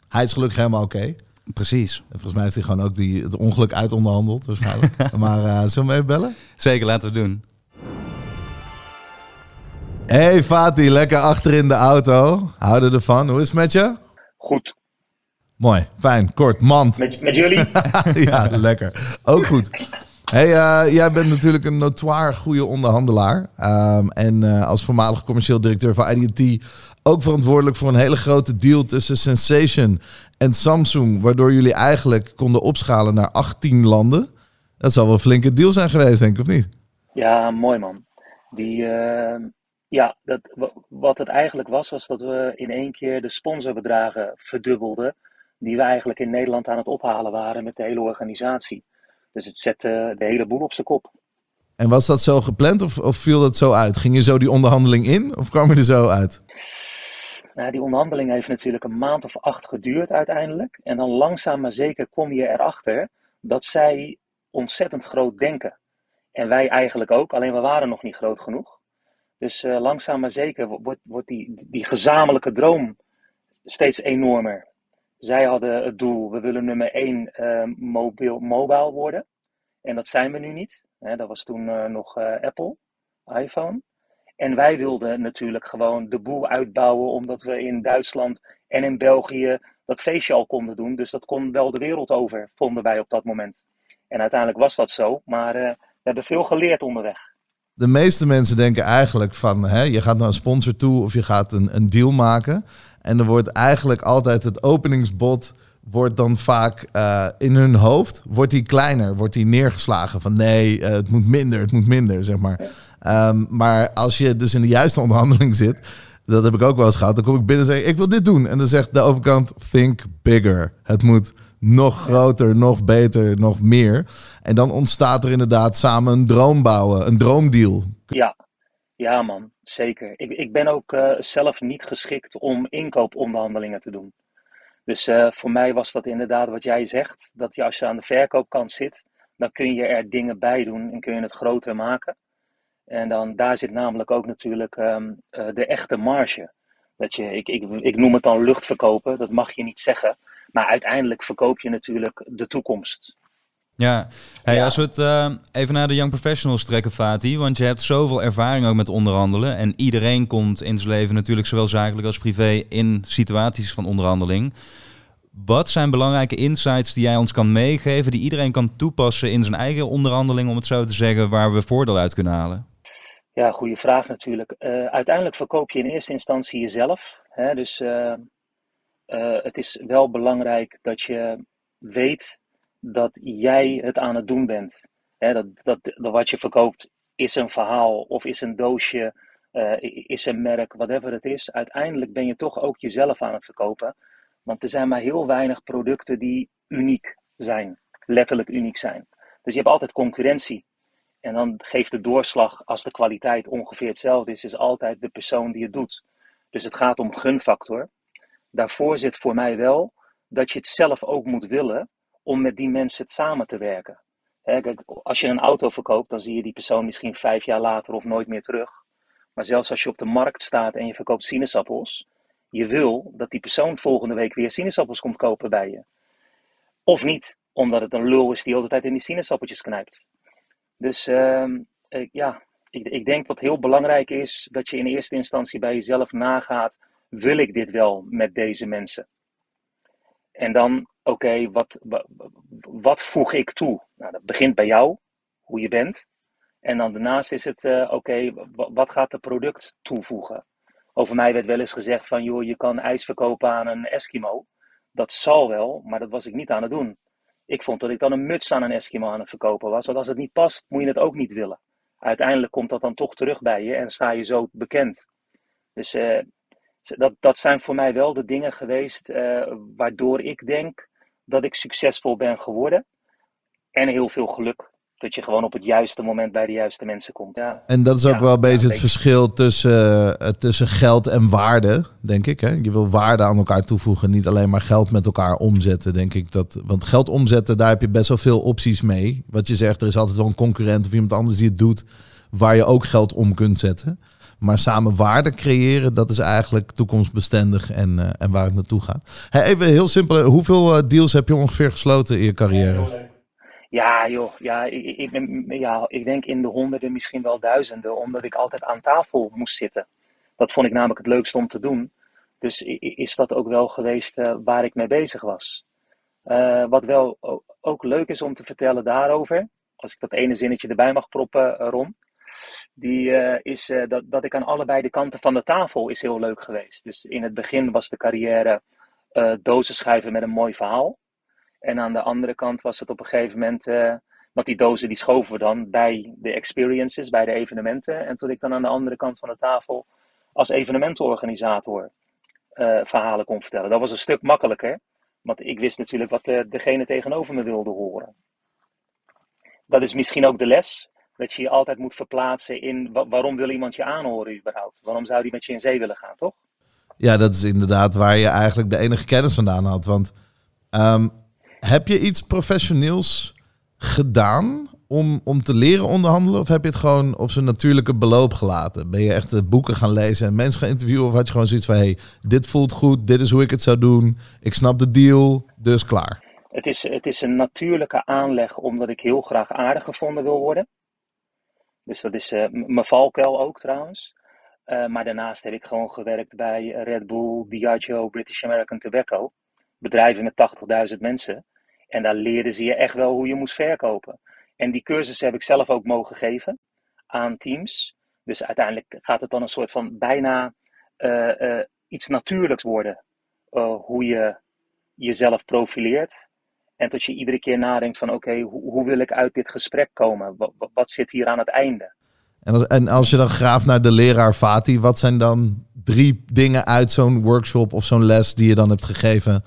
Hij is gelukkig helemaal oké. Precies. En volgens mij heeft hij gewoon ook die, het ongeluk uitonderhandeld waarschijnlijk. maar eh zullen we hem even bellen? Zeker, laten we het doen. Hey Fatih, lekker achter in de auto. Houden ervan. Hoe is het met je? Goed. Mooi, fijn, kort, mand. Met, met jullie? ja, lekker. Ook goed. Hey, eh, jij bent natuurlijk een notoire goede onderhandelaar. Ehm, en eh, als voormalig commercieel directeur van IDT ook verantwoordelijk voor een hele grote deal tussen Sensation en Samsung, waardoor jullie eigenlijk konden opschalen naar 18 landen. Dat zal wel een flinke deal zijn geweest, denk ik, of niet? Ja, mooi man. Die, eh, ja, dat, wa- wat het eigenlijk was, was dat we in één keer de sponsorbedragen verdubbelden. Die we eigenlijk in Nederland aan het ophalen waren met de hele organisatie. Dus het zette de hele boel op zijn kop. En was dat zo gepland of, of viel dat zo uit? Ging je zo die onderhandeling in of kwam je er zo uit? Nou, die onderhandeling heeft natuurlijk een maand of acht geduurd uiteindelijk. En dan langzaam maar zeker kom je erachter dat zij ontzettend groot denken. En wij eigenlijk ook, alleen we waren nog niet groot genoeg. Dus eh, langzaam maar zeker wo- wordt, wordt die, die gezamenlijke droom steeds enormer. Zij hadden het doel, we willen nummer één eh, mobiel, mobile worden. En dat zijn we nu niet. Hè, dat was toen eh, nog eh, Apple, iPhone. En wij wilden natuurlijk gewoon de boel uitbouwen, omdat we in Duitsland en in België dat feestje al konden doen. Dus dat kon wel de wereld over, vonden wij op dat moment. En uiteindelijk was dat zo, maar we hebben veel geleerd onderweg. De meeste mensen denken eigenlijk van, hè, je gaat naar een sponsor toe of je gaat een, een deal maken. En er wordt eigenlijk altijd het openingsbod wordt dan vaak uh, in hun hoofd wordt die kleiner, wordt die neergeslagen van nee, uh, het moet minder, het moet minder, zeg maar. Um, maar als je dus in de juiste onderhandeling zit, dat heb ik ook wel eens gehad, dan kom ik binnen en zeg ik wil dit doen en dan zegt de overkant think bigger. Het moet nog groter, nog beter, nog meer. En dan ontstaat er inderdaad samen een droom bouwen, een droomdeal. Ja, ja man, zeker. Ik, ik ben ook uh, zelf niet geschikt om inkooponderhandelingen te doen. Dus uh, voor mij was dat inderdaad wat jij zegt. Dat je als je aan de verkoopkant zit, dan kun je er dingen bij doen en kun je het groter maken. En dan, daar zit namelijk ook natuurlijk um, uh, de echte marge. Dat je, ik, ik, ik noem het dan luchtverkopen, dat mag je niet zeggen. Maar uiteindelijk verkoop je natuurlijk de toekomst. Ja, hey, ja. als we het uh, even naar de Young Professionals trekken, Fatih. Want je hebt zoveel ervaring ook met onderhandelen. En iedereen komt in zijn leven natuurlijk zowel zakelijk als privé in situaties van onderhandeling. Wat zijn belangrijke insights die jij ons kan meegeven, die iedereen kan toepassen in zijn eigen onderhandeling, om het zo te zeggen, waar we voordeel uit kunnen halen? Ja, goede vraag natuurlijk. Uh, uiteindelijk verkoop je in eerste instantie jezelf. Hè? Dus uh, uh, het is wel belangrijk dat je weet dat jij het aan het doen bent. Dat, dat, dat wat je verkoopt is een verhaal of is een doosje, uh, is een merk, whatever het is. Uiteindelijk ben je toch ook jezelf aan het verkopen. Want er zijn maar heel weinig producten die uniek zijn, letterlijk uniek zijn. Dus je hebt altijd concurrentie. En dan geeft de doorslag, als de kwaliteit ongeveer hetzelfde is, is altijd de persoon die het doet. Dus het gaat om gunfactor. Daarvoor zit voor mij wel dat je het zelf ook moet willen om met die mensen samen te werken. kijk, als je een auto verkoopt, dan zie je die persoon misschien vijf jaar later of nooit meer terug. Maar zelfs als je op de markt staat en je verkoopt sinaasappels, je wil dat die persoon volgende week weer sinaasappels komt kopen bij je. Of niet, omdat het een lul is die altijd in die sinaasappeltjes knijpt. Dus uh, ja, ik, ik denk wat heel belangrijk is, dat je in eerste instantie bij jezelf nagaat, wil ik dit wel met deze mensen? En dan, oké, wat, wat voeg ik toe? Nou, dat begint bij jou, hoe je bent. En dan daarnaast is het, uh, oké, wat gaat het product toevoegen? Over mij werd wel eens gezegd van, joh, je kan ijs verkopen aan een Eskimo. Dat zal wel, maar dat was ik niet aan het doen. Ik vond dat ik dan een muts aan een Eskimo aan het verkopen was. Want als het niet past, moet je het ook niet willen. Uiteindelijk komt dat dan toch terug bij je en sta je zo bekend. Dus uh, dat, dat zijn voor mij wel de dingen geweest uh, waardoor ik denk dat ik succesvol ben geworden. En heel veel geluk. Dat je gewoon op het juiste moment bij de juiste mensen komt. Ja. En dat is ook ja, wel een beetje ja, het verschil tussen, uh, tussen geld en waarde, denk ik. Hè? Je wil waarde aan elkaar toevoegen, niet alleen maar geld met elkaar omzetten, denk ik. Dat, want geld omzetten, daar heb je best wel veel opties mee. Wat je zegt, er is altijd wel een concurrent of iemand anders die het doet, waar je ook geld om kunt zetten. Maar samen waarde creëren, dat is eigenlijk toekomstbestendig en, uh, en waar het naartoe gaat. Hey, even heel simpel, hoeveel uh, deals heb je ongeveer gesloten in je carrière? Ja, joh, ja ik, ik, ja, ik denk in de honderden, misschien wel duizenden, omdat ik altijd aan tafel moest zitten. Dat vond ik namelijk het leukste om te doen. Dus is dat ook wel geweest waar ik mee bezig was. wat wel ook leuk is om te vertellen daarover, als ik dat ene zinnetje erbij mag proppen, Ron die uh, is uh, dat, dat ik aan allebei de kanten van de tafel is heel leuk geweest. Dus in het begin was de carrière uh, dozen schuiven met een mooi verhaal. En aan de andere kant was het op een gegeven moment, want die dozen die schoven we dan bij de experiences, bij de evenementen. En toen ik dan aan de andere kant van de tafel als evenementenorganisator verhalen kon vertellen. Dat was een stuk makkelijker, want ik wist natuurlijk wat degene tegenover me wilde horen. Dat is misschien ook de les dat je je altijd moet verplaatsen in waarom wil iemand je aanhoren überhaupt? Waarom zou die met je in zee willen gaan, toch? Ja, dat is inderdaad waar je eigenlijk de enige kennis vandaan had. Want um, heb je iets professioneels gedaan om, om te leren onderhandelen? Of heb je het gewoon op zijn natuurlijke beloop gelaten? Ben je echt boeken gaan lezen en mensen gaan interviewen? Of had je gewoon zoiets van, hey, dit voelt goed, dit is hoe ik het zou doen. Ik snap de deal, dus klaar. Het is, het is een natuurlijke aanleg omdat ik heel graag aardig gevonden wil worden. Dus dat is uh, mijn valkuil ook trouwens. Eh, maar daarnaast heb ik gewoon gewerkt bij Red Bull, Diageo, British American Tobacco. Bedrijven met 80.000 mensen. En daar leerden ze je echt wel hoe je moest verkopen. En die cursus heb ik zelf ook mogen geven aan teams. Dus uiteindelijk gaat het dan een soort van bijna uh, iets natuurlijks worden. Hoe je jezelf profileert. En dat je iedere keer nadenkt van oké, okay, hoe, hoe, wil ik uit dit gesprek komen? Wat, wat, zit hier aan het einde? En als, en als je dan graaft naar de leraar Fati, wat zijn dan drie dingen uit zo'n workshop of zo'n les die je dan hebt gegeven,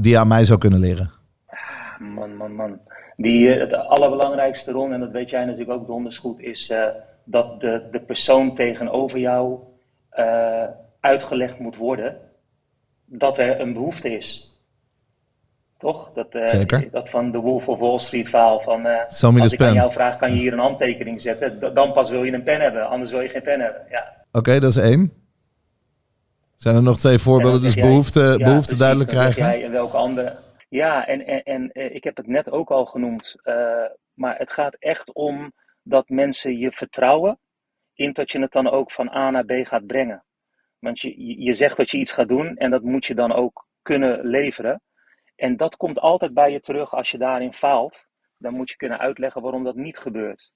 die je aan mij zou kunnen leren? Ah, man, man, man. Die, het allerbelangrijkste, Ron, en dat weet jij natuurlijk ook donders goed, is uh, dat de, de persoon tegenover jou uh, uitgelegd moet worden dat er een behoefte is. Toch? Dat, Zeker. dat van de Wolf of Wall Street verhaal van als ik pen. aan jou vraag, kan je hier een handtekening zetten? Dan pas wil je een pen hebben, anders wil je geen pen hebben. Ja. Oké, okay, dat is één. Zijn er nog twee voorbeelden? Dus behoefte, ja, behoefte precies, duidelijk krijgen? Jij en welke andere? Ja, en, en, en ik heb het net ook al genoemd. Uh, maar het gaat echt om dat mensen je vertrouwen in dat je het dan ook van A naar B gaat brengen. Want je, je zegt dat je iets gaat doen en dat moet je dan ook kunnen leveren. En dat komt altijd bij je terug als je daarin faalt. Dan moet je kunnen uitleggen waarom dat niet gebeurt.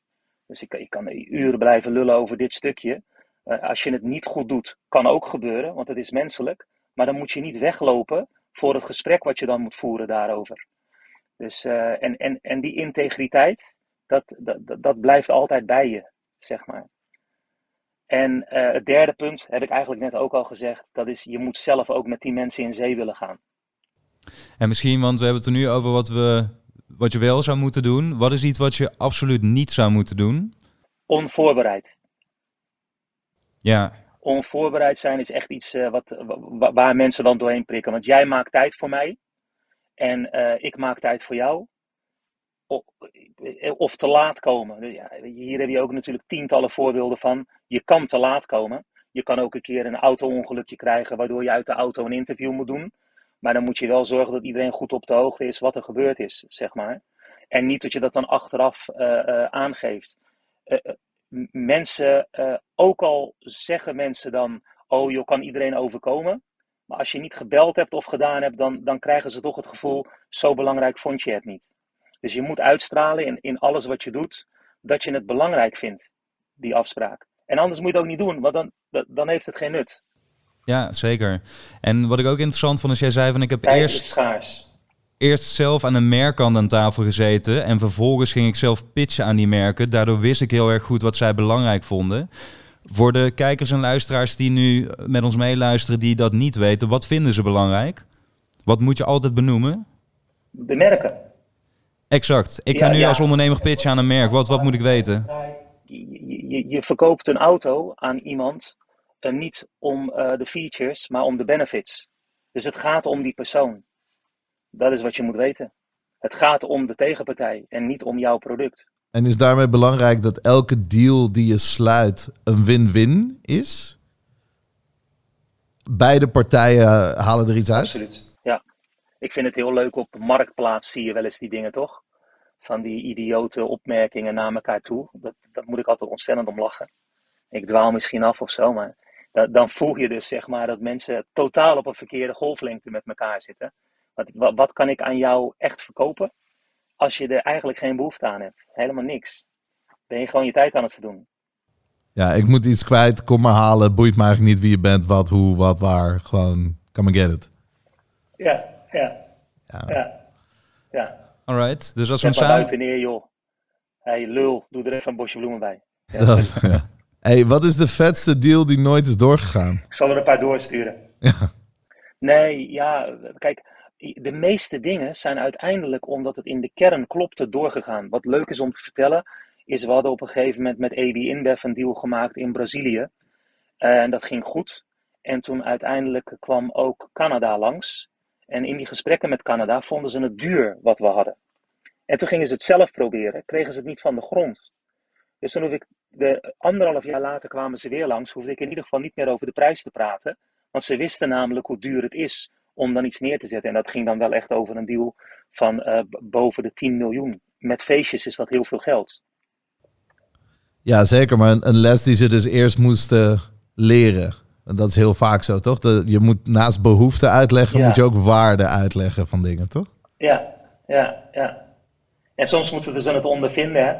Dus ik, ik kan uren blijven lullen over dit stukje. Uh, als je het niet goed doet, kan ook gebeuren, want het is menselijk. Maar dan moet je niet weglopen voor het gesprek wat je dan moet voeren daarover. Dus, uh, en, en, en die integriteit, dat, dat, dat blijft altijd bij je, zeg maar. En uh, het derde punt heb ik eigenlijk net ook al gezegd, dat is je moet zelf ook met die mensen in zee willen gaan. En misschien, want we hebben het er nu over wat, we, wat je wel zou moeten doen. Wat is iets wat je absoluut niet zou moeten doen? Onvoorbereid. Ja, onvoorbereid zijn is echt iets uh, wat, waar mensen dan doorheen prikken. Want jij maakt tijd voor mij en uh, ik maak tijd voor jou. Of, of te laat komen. Ja, hier heb je ook natuurlijk tientallen voorbeelden van. Je kan te laat komen. Je kan ook een keer een auto-ongelukje krijgen waardoor je uit de auto een interview moet doen. Maar dan moet je wel zorgen dat iedereen goed op de hoogte is wat er gebeurd is, zeg maar. En niet dat je dat dan achteraf uh, aangeeft mensen, uh, ook al zeggen mensen dan, oh je kan iedereen overkomen. Maar als je niet gebeld hebt of gedaan hebt, dan, dan krijgen ze toch het gevoel, zo belangrijk vond je het niet. Dus je moet uitstralen in, in alles wat je doet, dat je het belangrijk vindt, die afspraak. En anders moet je het ook niet doen, want dan, dan heeft het geen nut. Ja, zeker. En wat ik ook interessant vond, is jij zei van ik heb Tijd eerst... schaars eerst zelf aan een merkkant aan tafel gezeten. En vervolgens ging ik zelf pitchen aan die merken. Daardoor wist ik heel erg goed wat zij belangrijk vonden. Voor de kijkers en luisteraars die nu met ons meeluisteren, die dat niet weten, wat vinden ze belangrijk? Wat moet je altijd benoemen? De merken. Exact. Ik ga Ja, nu ja. als ondernemer pitchen aan een merk. Wat, wat moet ik weten? Je, je, je verkoopt een auto aan iemand uh, niet om uh, de features, maar om de benefits. Dus het gaat om die persoon. Dat is wat je moet weten. Het gaat om de tegenpartij en niet om jouw product. En is daarmee belangrijk dat elke deal die je sluit een win-win is? Beide partijen halen er iets uit? Absoluut. Ja. Ik vind het heel leuk op Marktplaats zie je wel eens die dingen, toch? Van die idiote opmerkingen naar elkaar toe. Dat, dat moet ik altijd ontzettend om lachen. Ik dwaal misschien af of zo, maar dan voel je dus zeg maar dat mensen totaal op een verkeerde golflengte met elkaar zitten. Wat, wat kan ik aan jou echt verkopen als je er eigenlijk geen behoefte aan hebt? Helemaal niks. Ben je gewoon je tijd aan het verdoen. Ja, ik moet iets kwijt, kom maar halen. Boeit me eigenlijk niet wie je bent, wat, hoe, wat, waar. Gewoon, come and get it. Ja, ja, Ja. ja. ja. Alright. Dus als we samen... buiten neer, joh. Hé, hey, lul, doe er even een bosje bloemen bij. Ja, Dat- ja. Hey, wat is de vetste deal die nooit is doorgegaan? Ik zal er een paar doorsturen. Ja. Nee, ja, kijk, de meeste dingen zijn uiteindelijk omdat het in de kern klopte doorgegaan. Wat leuk is om te vertellen, is we hadden op een gegeven moment met AB InBev een deal gemaakt in Brazilië. Eh, En dat ging goed. En toen uiteindelijk kwam ook Canada langs. En in die gesprekken met Canada vonden ze het duur wat we hadden. En toen gingen ze het zelf proberen, kregen ze het niet van de grond. Dus toen hoef ik, de, anderhalf jaar later kwamen ze weer langs, hoefde ik in ieder geval niet meer over de prijs te praten. Want ze wisten namelijk hoe duur het is om dan iets neer te zetten. En dat ging dan wel echt over een deal van eh, boven de 10 miljoen. Met feestjes is dat heel veel geld. Ja, zeker. Maar een, les die ze dus eerst moesten leren. En dat is heel vaak zo, toch? De, je moet naast behoeften uitleggen, Ja. moet je ook waarde uitleggen van dingen, toch? Ja, ja, ja. En soms moeten ze het ondervinden, hè?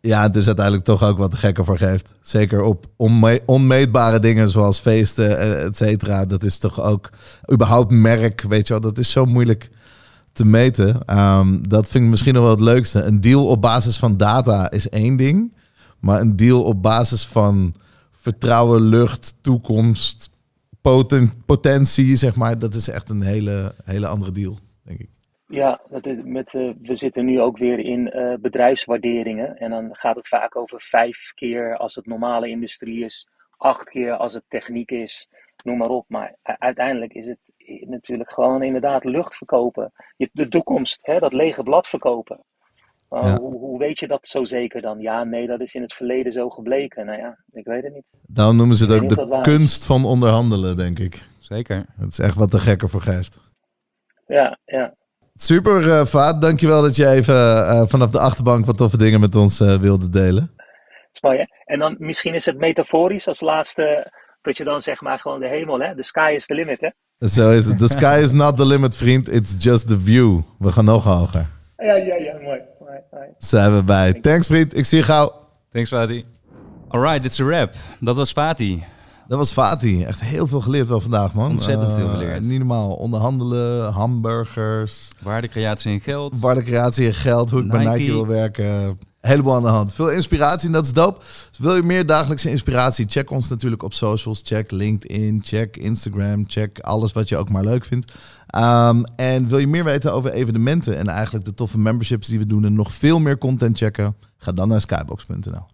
Ja, het is uiteindelijk toch ook wat de gekker voor geeft. Zeker op onme- onmeetbare dingen zoals feesten, eh, et cetera. Dat is toch ook überhaupt merk, weet je wel. Dat is zo moeilijk te meten. Ehm, dat vind ik misschien nog wel het leukste. Een deal op basis van data is één ding. Maar een deal op basis van vertrouwen, lucht, toekomst, poten- potentie, zeg maar. Dat is echt een hele, hele andere deal, denk ik. Ja, dat is met, eh, we zitten nu ook weer in eh, bedrijfswaarderingen. En dan gaat het vaak over vijf keer als het normale industrie is, acht keer als het techniek is, noem maar op. Maar uiteindelijk is het natuurlijk gewoon inderdaad lucht verkopen. Je- De toekomst, hè, dat lege blad verkopen. Ja. hoe, hoe weet je dat zo zeker dan? Ja, nee, dat is in het verleden zo gebleken. Nou ja, ik weet het niet. Daarom noemen ze het ook de dat kunst van onderhandelen, denk ik. Zeker. Het is echt wat de gekker voor geeft. Ja, ja. Super, eh Vaat. Dankjewel dat je even eh, vanaf de achterbank wat toffe dingen met ons eh, wilde delen. Dat is mooi, hè? En dan misschien is het metaforisch als laatste, dat je dan zeg maar gewoon de hemel, hè? The sky is the limit, hè? Zo is het. The sky is not the limit, vriend. It's just the view. We gaan nog hoger. Ja, ja, ja, mooi. mooi, mooi. Zijn we bij. Thanks, vriend. Ik zie je gauw. Thanks, Fatih. Alright, dit is een wrap. Dat was Fatih. Dat was Fatih. Echt heel veel geleerd wel vandaag, man. Ontzettend veel Eh, geleerd. Niet normaal. Onderhandelen, hamburgers, Waardecreatie en geld. waardecreatie en geld. Hoe ik bij Nike. Wil werken. Heleboel aan de hand. Veel inspiratie en dat is dope. Dus wil je meer dagelijkse inspiratie? Check ons natuurlijk op socials. Check LinkedIn, check Instagram, check alles wat je ook maar leuk vindt. Ehm, en wil je meer weten over evenementen en eigenlijk de toffe memberships die we doen en nog veel meer content checken? Ga dan naar skybox.nl.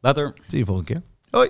Later. Zie je volgende keer. Hoi!